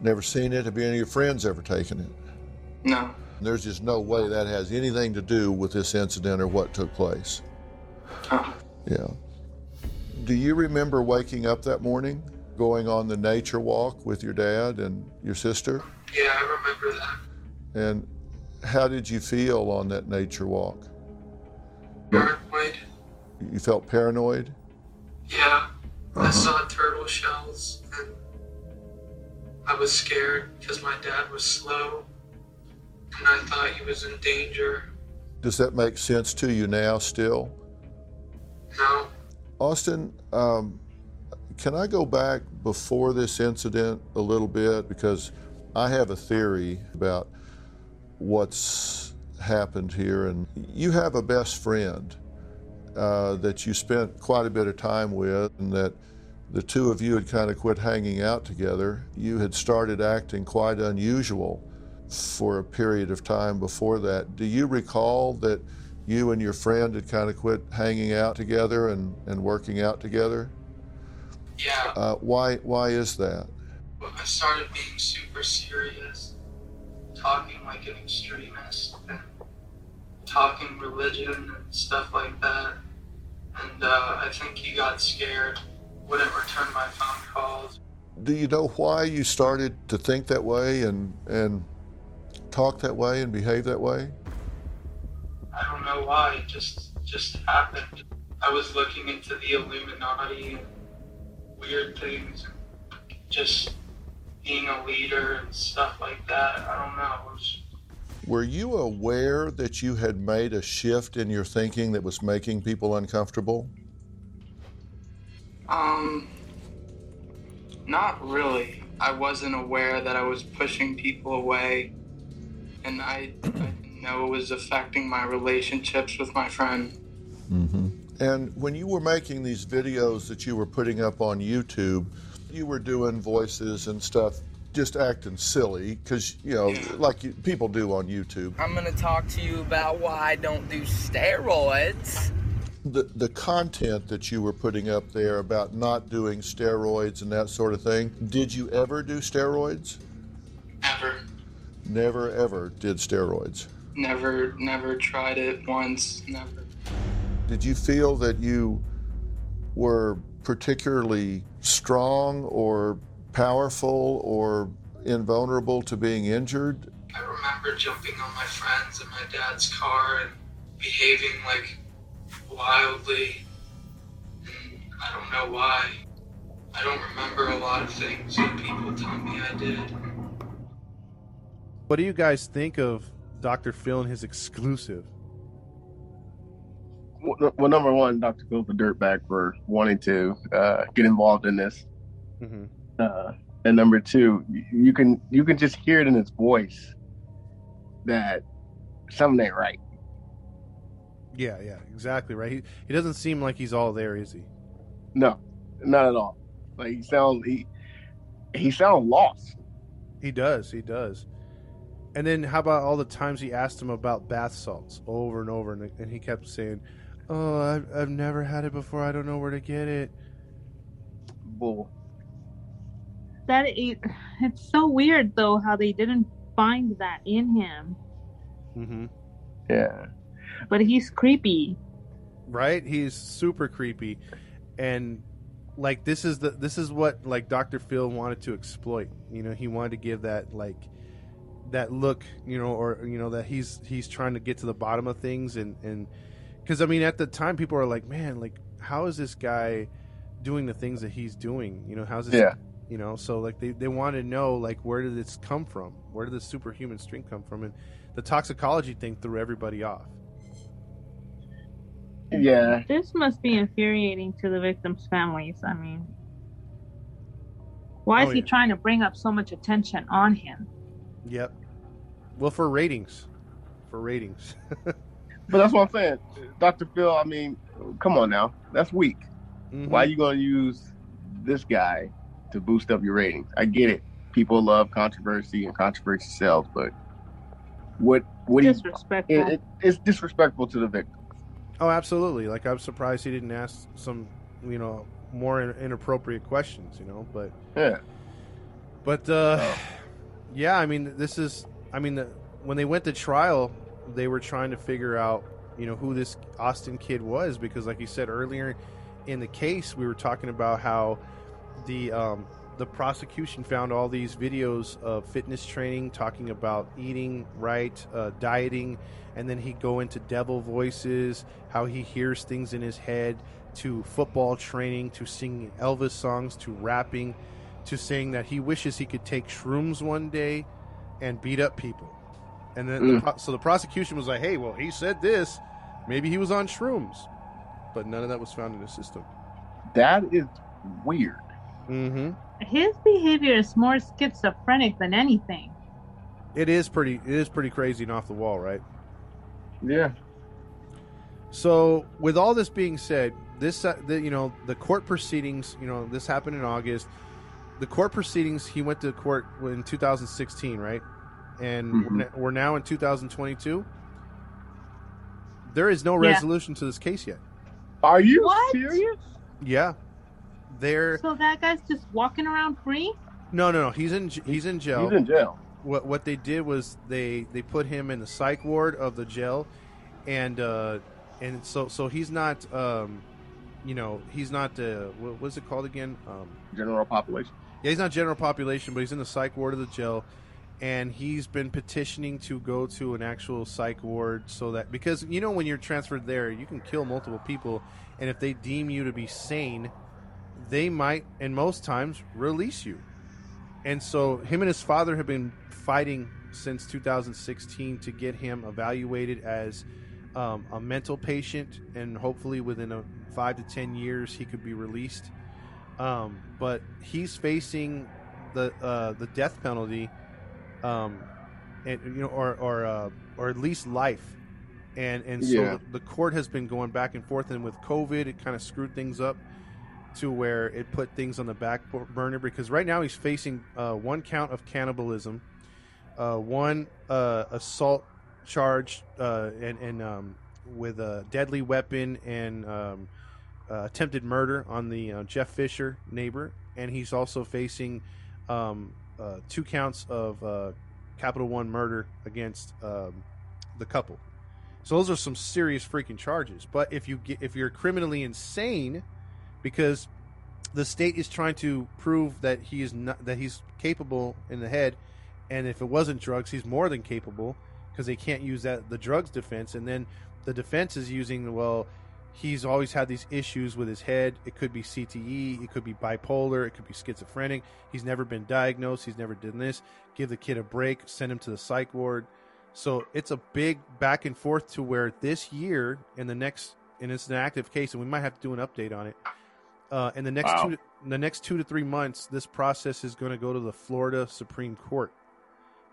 never seen it. Have any of your friends ever taken it?
No,
There's just no way that has anything to do with this incident or what took place.
oh,
Yeah. Do you remember waking up that morning, going on the nature walk with your dad and your sister?
yeah, I remember that.
And how did you feel on that nature walk?
Paranoid.
You felt paranoid?
Yeah, I saw turtle shells and I was scared because my dad was slow and I thought he was in danger.
Does that make sense to you now still?
No,
Austin, um, can I go back before this incident a little bit? Because I have a theory about what's happened here. And you have a best friend uh, that you spent quite a bit of time with, and that the two of you had kind of quit hanging out together. You had started acting quite unusual for a period of time before that. Do you recall that you and your friend had kind of quit hanging out together and, and working out together?
Yeah,
Uh, why, why is that?
I started being super serious, talking like an extremist, and talking religion and stuff like that. And uh, I think he got scared, wouldn't return my phone calls.
Do you know why you started to think that way and, and talk that way and behave that way?
I don't know why. It just just happened. I was looking into the Illuminati and weird things, and just being a leader and stuff like that. I don't know. Was,
Were you aware that you had made a shift in your thinking that was making people uncomfortable?
um, not really. I wasn't aware that I was pushing people away, and I, I didn't know it was affecting my relationships with my friend.
Mm-hmm. And when you were making these videos that you were putting up on YouTube, you were doing voices and stuff, just acting silly, because, you know, like you, people do on YouTube.
I'm gonna talk to you about why I don't do steroids.
The, the content that you were putting up there about not doing steroids and that sort of thing, did you ever do steroids?
Never,
Never, ever did steroids.
never, never tried it once. Never.
Did you feel that you were particularly strong or powerful or invulnerable to being injured?
I remember jumping on my friends in my dad's car and behaving like wildly. And I don't know why. I don't remember a lot of things that people tell me I did.
What do you guys think of Dr. Phil and his exclusive?
Well, number one, Dr. Phil's a dirtbag for wanting to uh, get involved in this.
Mm-hmm.
Uh, and number two, you- you can you can just hear it in his voice that something ain't right.
Yeah, yeah, exactly right. He he doesn't seem like he's all there, is he?
No, not at all. Like he sounds he he sounds lost.
He does, he does. And then how about all the times he asked him about bath salts over and over, and, and he kept saying, "Oh, I've I've never had it before. I don't know where to get it."
Bull.
That it, it's so weird though how they didn't find that in him,
Mm-hmm.
Yeah.
but he's creepy.
Right? He's super creepy, and like this is the this is what like Dr. Phil wanted to exploit. You know, he wanted to give that like that look, you know, or you know that he's he's trying to get to the bottom of things and and because I mean at the time people are like, man, like how is this guy doing the things that he's doing? You know, how's this?
Yeah.
You know, so like they they want to know like where did this come from? Where did the superhuman strength come from? And the toxicology thing threw everybody off.
Yeah.
This must be infuriating to the victims' families. I mean, why is
Oh,
he
yeah.
trying to bring up so much attention on him?
Yep. Well, for ratings, for ratings.
But that's what I'm saying. Dr. Phil, I mean, come on now. That's weak.
Mhm.
Why are you going to use this guy to boost up your ratings? I get it. People love controversy and controversy sells, but what what do you,
Disrespectful.
it, it, it's disrespectful to the victim.
Oh, absolutely. Like I'm surprised he didn't ask some, you know, more in- inappropriate questions. You know, but
Yeah.
but uh, yeah. I mean, this is. I mean, the, when they went to trial, they were trying to figure out, you know, who this Austin kid was because, like you said earlier in the case, we were talking about how the um, the prosecution found all these videos of fitness training talking about eating right, uh, dieting, and then he'd go into devil voices, how he hears things in his head, to football training, to singing Elvis songs, to rapping, to saying that he wishes he could take shrooms one day and beat up people. And then, the
Mm.
pro- so the prosecution was like, "Hey, well, he said this. Maybe he was on shrooms." But none of that was found in the system.
That is weird.
Mm-hmm.
His behavior is more schizophrenic than anything.
It is pretty. It is pretty crazy and off the wall, right?
Yeah.
So, with all this being said, this uh, the, you know the court proceedings. You know this happened in August. The court proceedings. He went to court in 2016, right? And we're,
Mhm.
we're now in 2022. There is no
Yeah.
resolution to this case yet.
Are you
What?
serious?
Yeah, there.
So that guy's just walking around free?
No, no, no. He's in. He's in jail.
He's in jail.
what what they did was they they put him in the psych ward of the jail, and uh, and so so he's not um, you know he's not uh, what was it called again? Um,
General population.
yeah, he's not general population, but he's in the psych ward of the jail, and he's been petitioning to go to an actual psych ward so that because you know when you're transferred there, you can kill multiple people, and if they deem you to be sane, they might and most times release you. And so him and his father have been fighting since 2016 to get him evaluated as um, a mental patient, and hopefully within a five to ten years he could be released. Um, but he's facing the uh, the death penalty, um, and you know, or or uh, or at least life. And and so
Yeah.
the, the court has been going back and forth, and with COVID, it kind of screwed things up to where it put things on the back burner because right now he's facing uh, one count of cannibalism, uh, one uh, assault charge, uh, and, and um, with a deadly weapon and um, uh, attempted murder on the uh, Jeff Fisher neighbor, and he's also facing um, uh, two counts of uh, Capital One murder against um, the couple. So those are some serious freaking charges. But if you get if you're criminally insane, because the state is trying to prove that he is not that he's capable in the head, and if it wasn't drugs, he's more than capable because they can't use that the drugs defense, and then the defense is using well. He's always had these issues with his head. It could be CTE, it could be bipolar, it could be schizophrenic. He's never been diagnosed. He's never done this. Give the kid a break. Send him to the psych ward. So it's a big back and forth to where this year and the next, and it's an active case, and we might have to do an update on it. Uh, in the next
Wow.
two, in the next two to three months, this process is going to go to the Florida Supreme Court,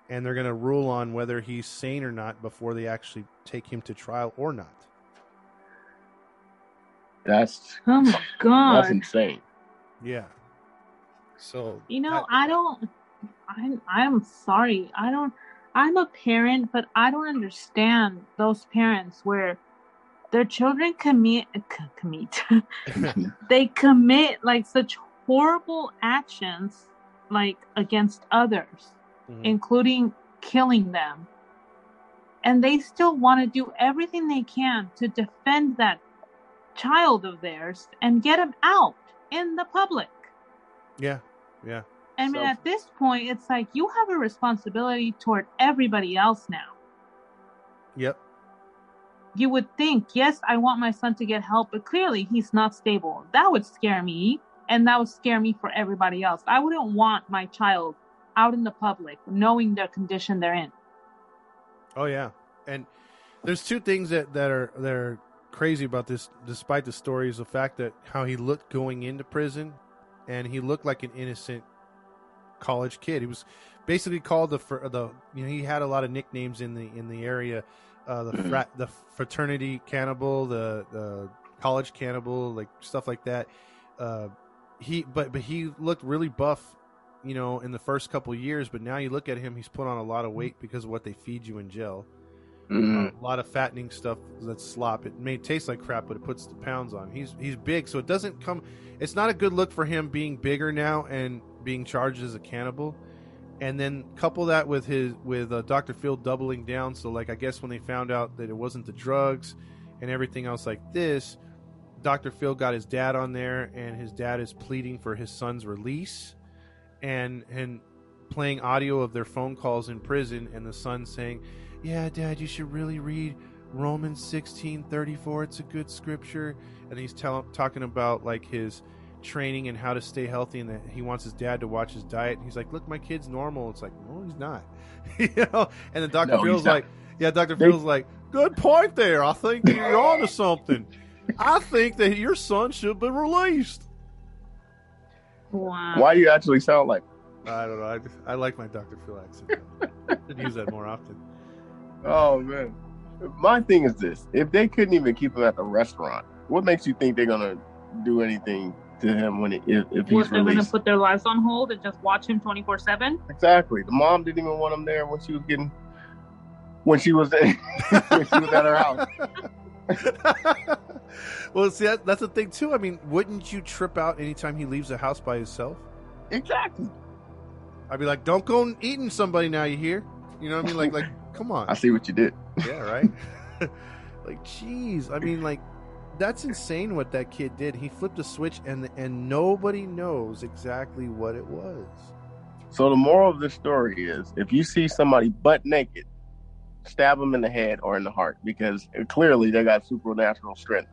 and they're going to rule on whether he's sane or not before they actually take him to trial or not.
That's
Oh my god, that's
insane.
Yeah. So
You know, I don't I'm I'm sorry. I don't I'm a parent, but I don't understand those parents where their children commit c- commit they commit like such horrible actions like against others
Mhm.
including killing them and they still want to do everything they can to defend that child of theirs and get him out in the public.
Yeah, yeah.
I mean,
So-
at this point, it's like you have a responsibility toward everybody else now.
Yep.
You would think, yes, I want my son to get help, but clearly he's not stable. That would scare me, and that would scare me for everybody else. I wouldn't want my child out in the public knowing the condition they're in.
Oh yeah, and there's two things that that are that are crazy about this. Despite the story, is the fact that how he looked going into prison, and he looked like an innocent college kid. He was basically called the the you know he had a lot of nicknames in the in the area, uh, the frat the fraternity cannibal, the the college cannibal, like stuff like that. Uh, he but but he looked really buff you know, in the first couple years, but now you look at him, he's put on a lot of weight because of what they feed you in jail.
Mhm.
A lot of fattening stuff that's slop. It may taste like crap, but it puts the pounds on. He's he's big, so it doesn't come. It's not a good look for him being bigger now and being charged as a cannibal. And then couple that with his with uh, Dr. Phil doubling down. So like I guess when they found out that it wasn't the drugs and everything else like this, Dr. Phil got his dad on there, and his dad is pleading for his son's release and and playing audio of their phone calls in prison and the son saying yeah dad you should really read romans 16 34 it's a good scripture and he's telling talking about like his training and how to stay healthy and that he wants his dad to watch his diet and he's like look my kid's normal it's like no he's not you know and then dr
No,
phil's like yeah dr
They-
phil's like good point there i think you're onto something i think that your son should be released
Wow.
Why do you actually sound like?
I don't know. I, I like my Dr. Phil accent. Should use that more often.
Oh man. My thing is this: if they couldn't even keep him at the restaurant, what makes you think they're gonna do anything to him when it, if, if
What,
he's
they're going to put their lives on hold and just watch him 24 7?
Exactly. The mom didn't even want him there when she was getting when she was when she was at her house.
well, see, that, that's the thing too. I mean, wouldn't you trip out anytime he leaves the house by himself?
Exactly.
I'd be like, "Don't go eating somebody now." You hear? You know what I mean? Like, like, come on.
I see what you did.
Yeah, right. like, jeez. I mean, like, that's insane what that kid did. He flipped a switch, and and nobody knows exactly what it was.
So the moral of this story is: if you see somebody butt naked, stab them in the head or in the heart because clearly they got supernatural strength.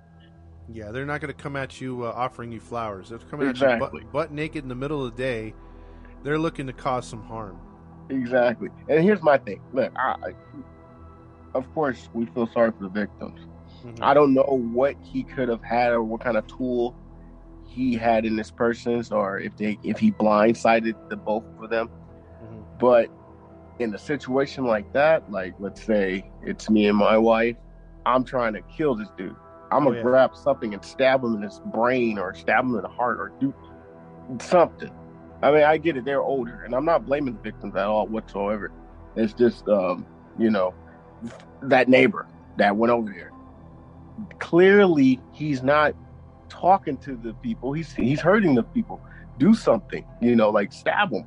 Yeah, they're not going to come at you uh, offering you flowers. They're coming at you butt, butt naked in the middle of the day. They're looking to cause some harm.
Exactly. And here's my thing. Look, I, of course, we feel sorry for the victims.
Mhm.
I don't know what he could have had or what kind of tool he had in his person's, or if they if he blindsided the both of them.
Mhm.
But in a situation like that, like let's say it's me and my wife, I'm trying to kill this dude. I'm
Oh,
gonna
yeah.
grab something and stab him in his brain or stab him in the heart or do something. I mean, I get it; they're older, and I'm not blaming the victims at all whatsoever. It's just, um, you know, that neighbor that went over there. Clearly, he's not talking to the people. He's he's hurting the people. Do something, you know, like stab them.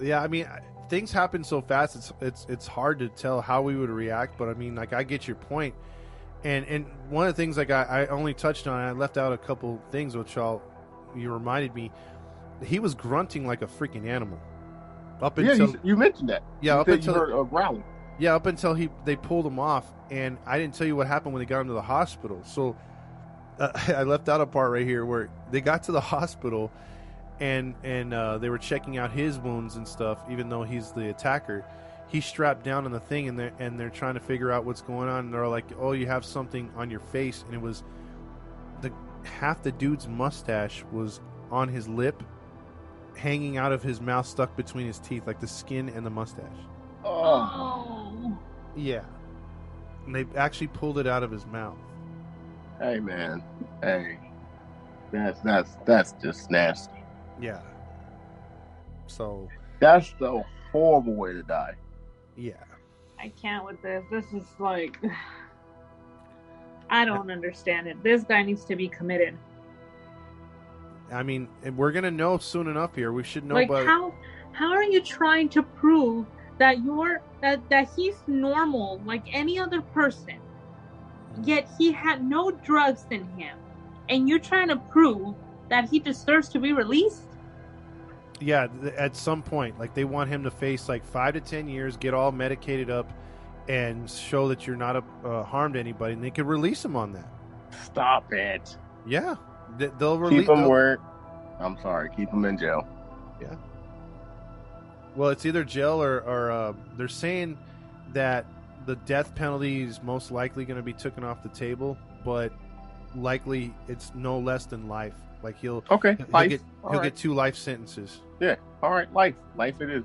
Yeah, I mean, things happen so fast. It's it's it's hard to tell how we would react. But I mean, like, I get your point. And and one of the things like I, I only touched on, I left out a couple things which I'll you reminded me. He was grunting like a freaking animal. Up
Yeah,
until
you, you mentioned that.
yeah,
you
up until
you heard a growling.
Yeah, up until he they pulled him off, and I didn't tell you what happened when they got him to the hospital. So uh, I left out a part right here where they got to the hospital, and and uh, they were checking out his wounds and stuff. Even though he's the attacker, he's strapped down on the thing, and they're and they're trying to figure out what's going on. And they're like, "Oh, you have something on your face," and it was the half the dude's mustache was on his lip, hanging out of his mouth, stuck between his teeth, like the skin and the mustache.
Oh,
Yeah. And they actually pulled it out of his mouth.
hey man, hey, that's that's that's just nasty.
Yeah. So,
That's the horrible way to die.
yeah.
I can't with this. This is like. I don't understand it. This guy needs to be committed.
I mean, we're going to know soon enough here. We should know
like
by
how how are you trying to prove that you're that that he's normal like any other person yet he had no drugs in him and you're trying to prove that he deserves to be released?
Yeah, at some point, like they want him to face like five to ten years, get all medicated up, and show that you're not a, uh, harmed anybody, and they could release him on that.
Stop it.
Yeah, Th- they'll release.
Keep him
they'll-
where. I'm sorry. Keep him in jail. Yeah.
Well, it's either jail or, or uh, they're saying that the death penalty is most likely going to be taken off the table, but likely it's no less than life. Like he'll
Okay.
he'll
Life.
get he'll
right.
get two life sentences.
Yeah. All right. Life. Life. It is.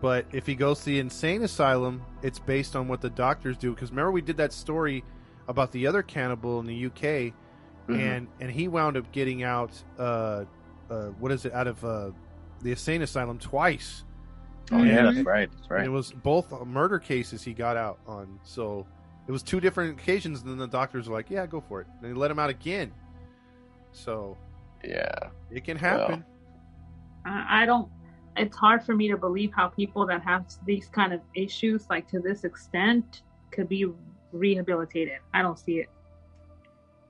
But if he goes to the insane asylum, it's based on what the doctors do. Because remember, we did that story about the other cannibal in the UK,
Mhm.
and and he wound up getting out. Uh, uh, what is it? Out of uh, the insane asylum twice.
Oh yeah. That's right. That's right.
it was both murder cases he got out on. So it was two different occasions. And then the doctors were like, "Yeah, go for it." And they let him out again. So
Yeah.
it can happen.
I, I don't. It's hard for me to believe how people that have these kind of issues, like to this extent, could be rehabilitated. I don't see it.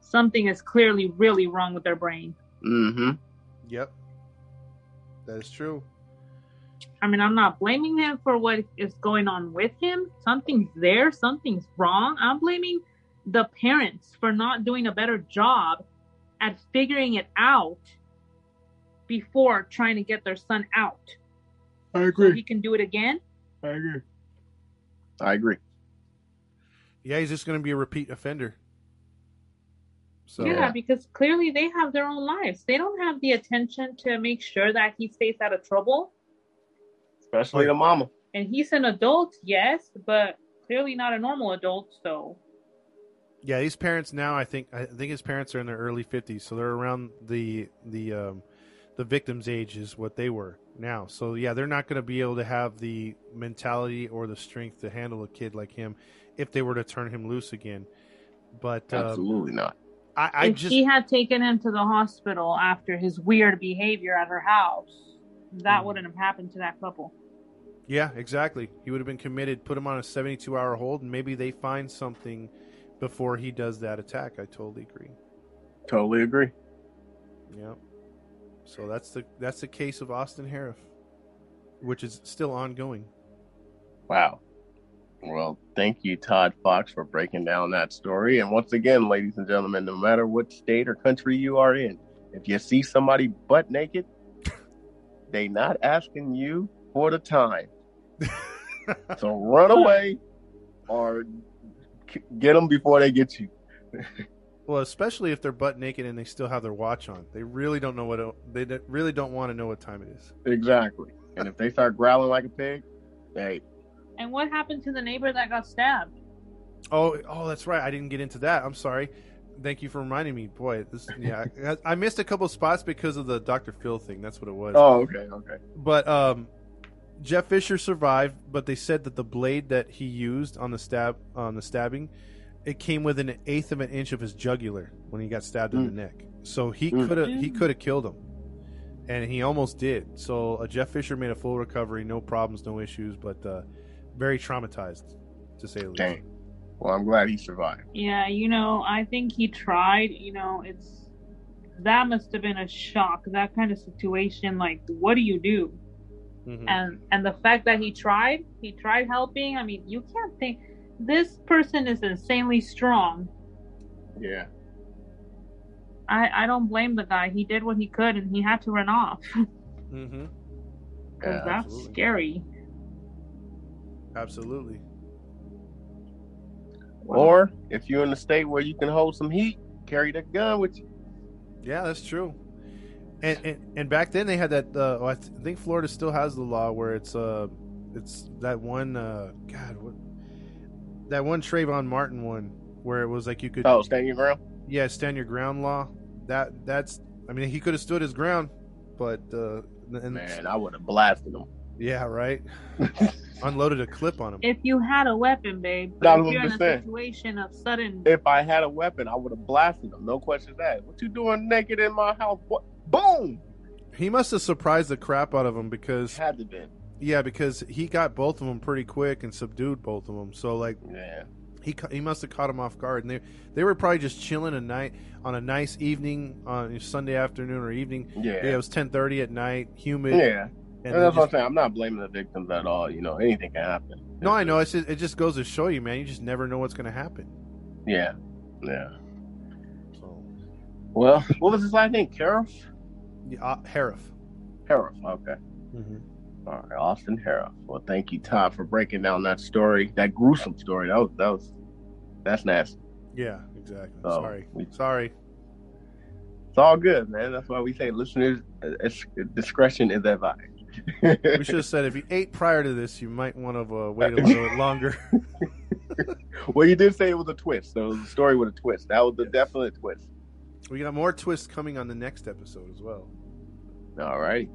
Something is clearly really wrong with their brain.
Mm-hmm.
Yep, that is true.
I mean, I'm not blaming him for what is going on with him. Something's there, something's wrong. I'm blaming the parents for not doing a better job at figuring it out before trying to get their son out.
I
So he can do it again.
I agree. I agree.
Yeah, he's just going to be a repeat offender. So
yeah, because clearly they have their own lives. They don't have the attention to make sure that he stays out of trouble.
Especially the mama.
And he's an adult, yes, but clearly not a normal adult. So
yeah, these parents now, I think, I think his parents are in their early fifties, so they're around the the um, the victim's age is what they were now. So yeah, they're not going to be able to have the mentality or the strength to handle a kid like him if they were to turn him loose again. But uh,
Absolutely not.
I, I
if
just
she had taken him to the hospital after his weird behavior at her house, that
Mm.
wouldn't have happened to that couple.
Yeah, exactly. He would have been committed, put him on a 72 hour hold, and maybe they find something before he does that attack. I totally agree.
Totally agree.
Yeah. So that's the that's the case of Austin Harrouff, which is still ongoing.
Wow. Well, thank you, Todd Fox, for breaking down that story. And once again, ladies and gentlemen, no matter what state or country you are in, if you see somebody butt naked, they not asking you for the time. so run away or get them before they get you.
Well, especially if they're butt naked and they still have their watch on, they really don't know what it- they really don't want to know what time it is.
Exactly. And if they start growling like a pig, hey,
And what happened to the neighbor that got stabbed?
Oh, oh, that's right. I didn't get into that. I'm sorry. Thank you for reminding me. Boy, this yeah, I, I missed a couple spots because of the Dr. Phil thing. That's what it was.
oh, okay, okay.
But um, Jeff Fisher survived, but they said that the blade that he used on the stab on the stabbing, it came within an eighth of an inch of his jugular when he got stabbed in
Mm.
the neck. So he
Mm.
could have he could have killed him, and he almost did. So uh, Jeff Fisher made a full recovery, no problems, no issues, but uh, very traumatized to say the least.
Dang. Well, I'm glad he survived.
Yeah, you know, I think he tried. You know, it's that must have been a shock. That kind of situation. Like, what do you do?
Mhm.
And and the fact that he tried, he tried helping. I mean, you can't think this person is insanely strong.
Yeah.
I I don't blame the guy. He did what he could, and he had to run off.
Mm-hmm.
'Cause
Yeah,
that's
absolutely.
scary.
Absolutely.
Or if you're in a state where you can hold some heat, carry that gun with you.
Yeah, that's true. And and, and back then they had that. Uh, oh, I th- think Florida still has the law where it's uh, it's that one. Uh, God, what? That one Trayvon Martin one where it was like you could.
Oh, stand your ground.
Yeah, stand your ground law. That that's. I mean, he could have stood his ground, but uh, and
Man, I would have blasted him.
Yeah, right. Unloaded a clip on him.
If you had a weapon, babe, but if you're
I'm
in a situation of sudden,
If I had a weapon, I would have blasted him. No questions asked. What you doing naked in my house? What? Boom!
He must have surprised the crap out of him because
Had to be.
yeah, because he got both of them pretty quick and subdued both of them. So like
Yeah.
He he must have caught him off guard, and they they were probably just chilling a night on a nice evening on Sunday afternoon or evening.
Yeah.
it was ten thirty at night, humid.
Yeah.
And
that's what I'm saying. I'm not blaming the victims at all. You know, anything can happen.
no, I know. It's just, it just goes to show you, man. You just never know what's going to happen.
Yeah. Yeah.
So,
Well, what was his last name? Cariff?
yeah, uh, Harrouff.
Harrouff. Okay.
Mm-hmm.
All right, Austin Harrouff. Well, thank you, Todd, for breaking down that story, that gruesome story. That was that was that's nasty.
Yeah, exactly.
Oh,
Sorry,
we-
sorry.
It's all good, man. That's why we say listeners' uh, discretion is advised.
We should have said if you ate prior to this, you might want to uh, wait a little bit longer.
well, you did say it was a twist. So the story with a twist. That was the definite twist.
we got more twists coming on the next episode as well.
All right.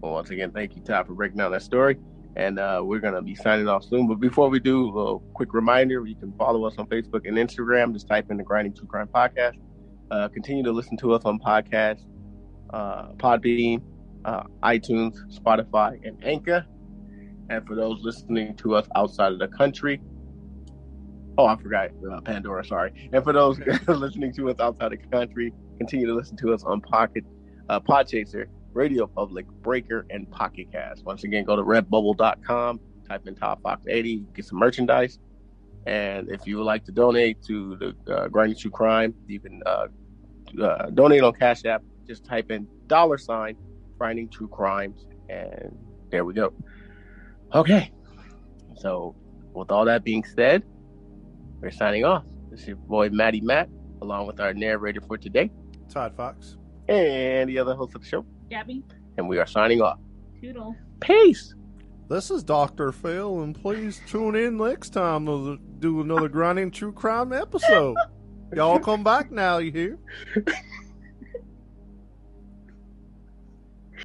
Well, once again, thank you, Todd, for breaking down that story. And uh, we're going to be signing off soon. But before we do, a little quick reminder you can follow us on Facebook and Instagram. Just type in the Grinding True Crime Podcast. Uh, continue to listen to us on podcast, uh, Podbean, uh, iTunes, Spotify, and Anchor. And for those listening to us outside of the country, oh, I forgot uh, Pandora, sorry. And for those listening to us outside of the country, continue to listen to us on Pocket, uh, Podchaser, Radio Public, Breaker, and Pocket Cast. Once again, go to redbubble.com, type in Top Fox 80, get some merchandise. And if you would like to donate to the uh, Grinding True Crime, you can uh, uh, donate on Cash App. Just type in dollar sign Grinding True Crimes, and there we go. Okay. So, with all that being said, we're signing off. This is your boy Maddie Matt, along with our narrator for today,
Todd Fox.
and the other host of the show,
Gabby,
and we are signing off.
Toodle.
Peace.
This is Dr. Phil, and please tune in next time to do another grinding true crime episode. Y'all come back now, you hear?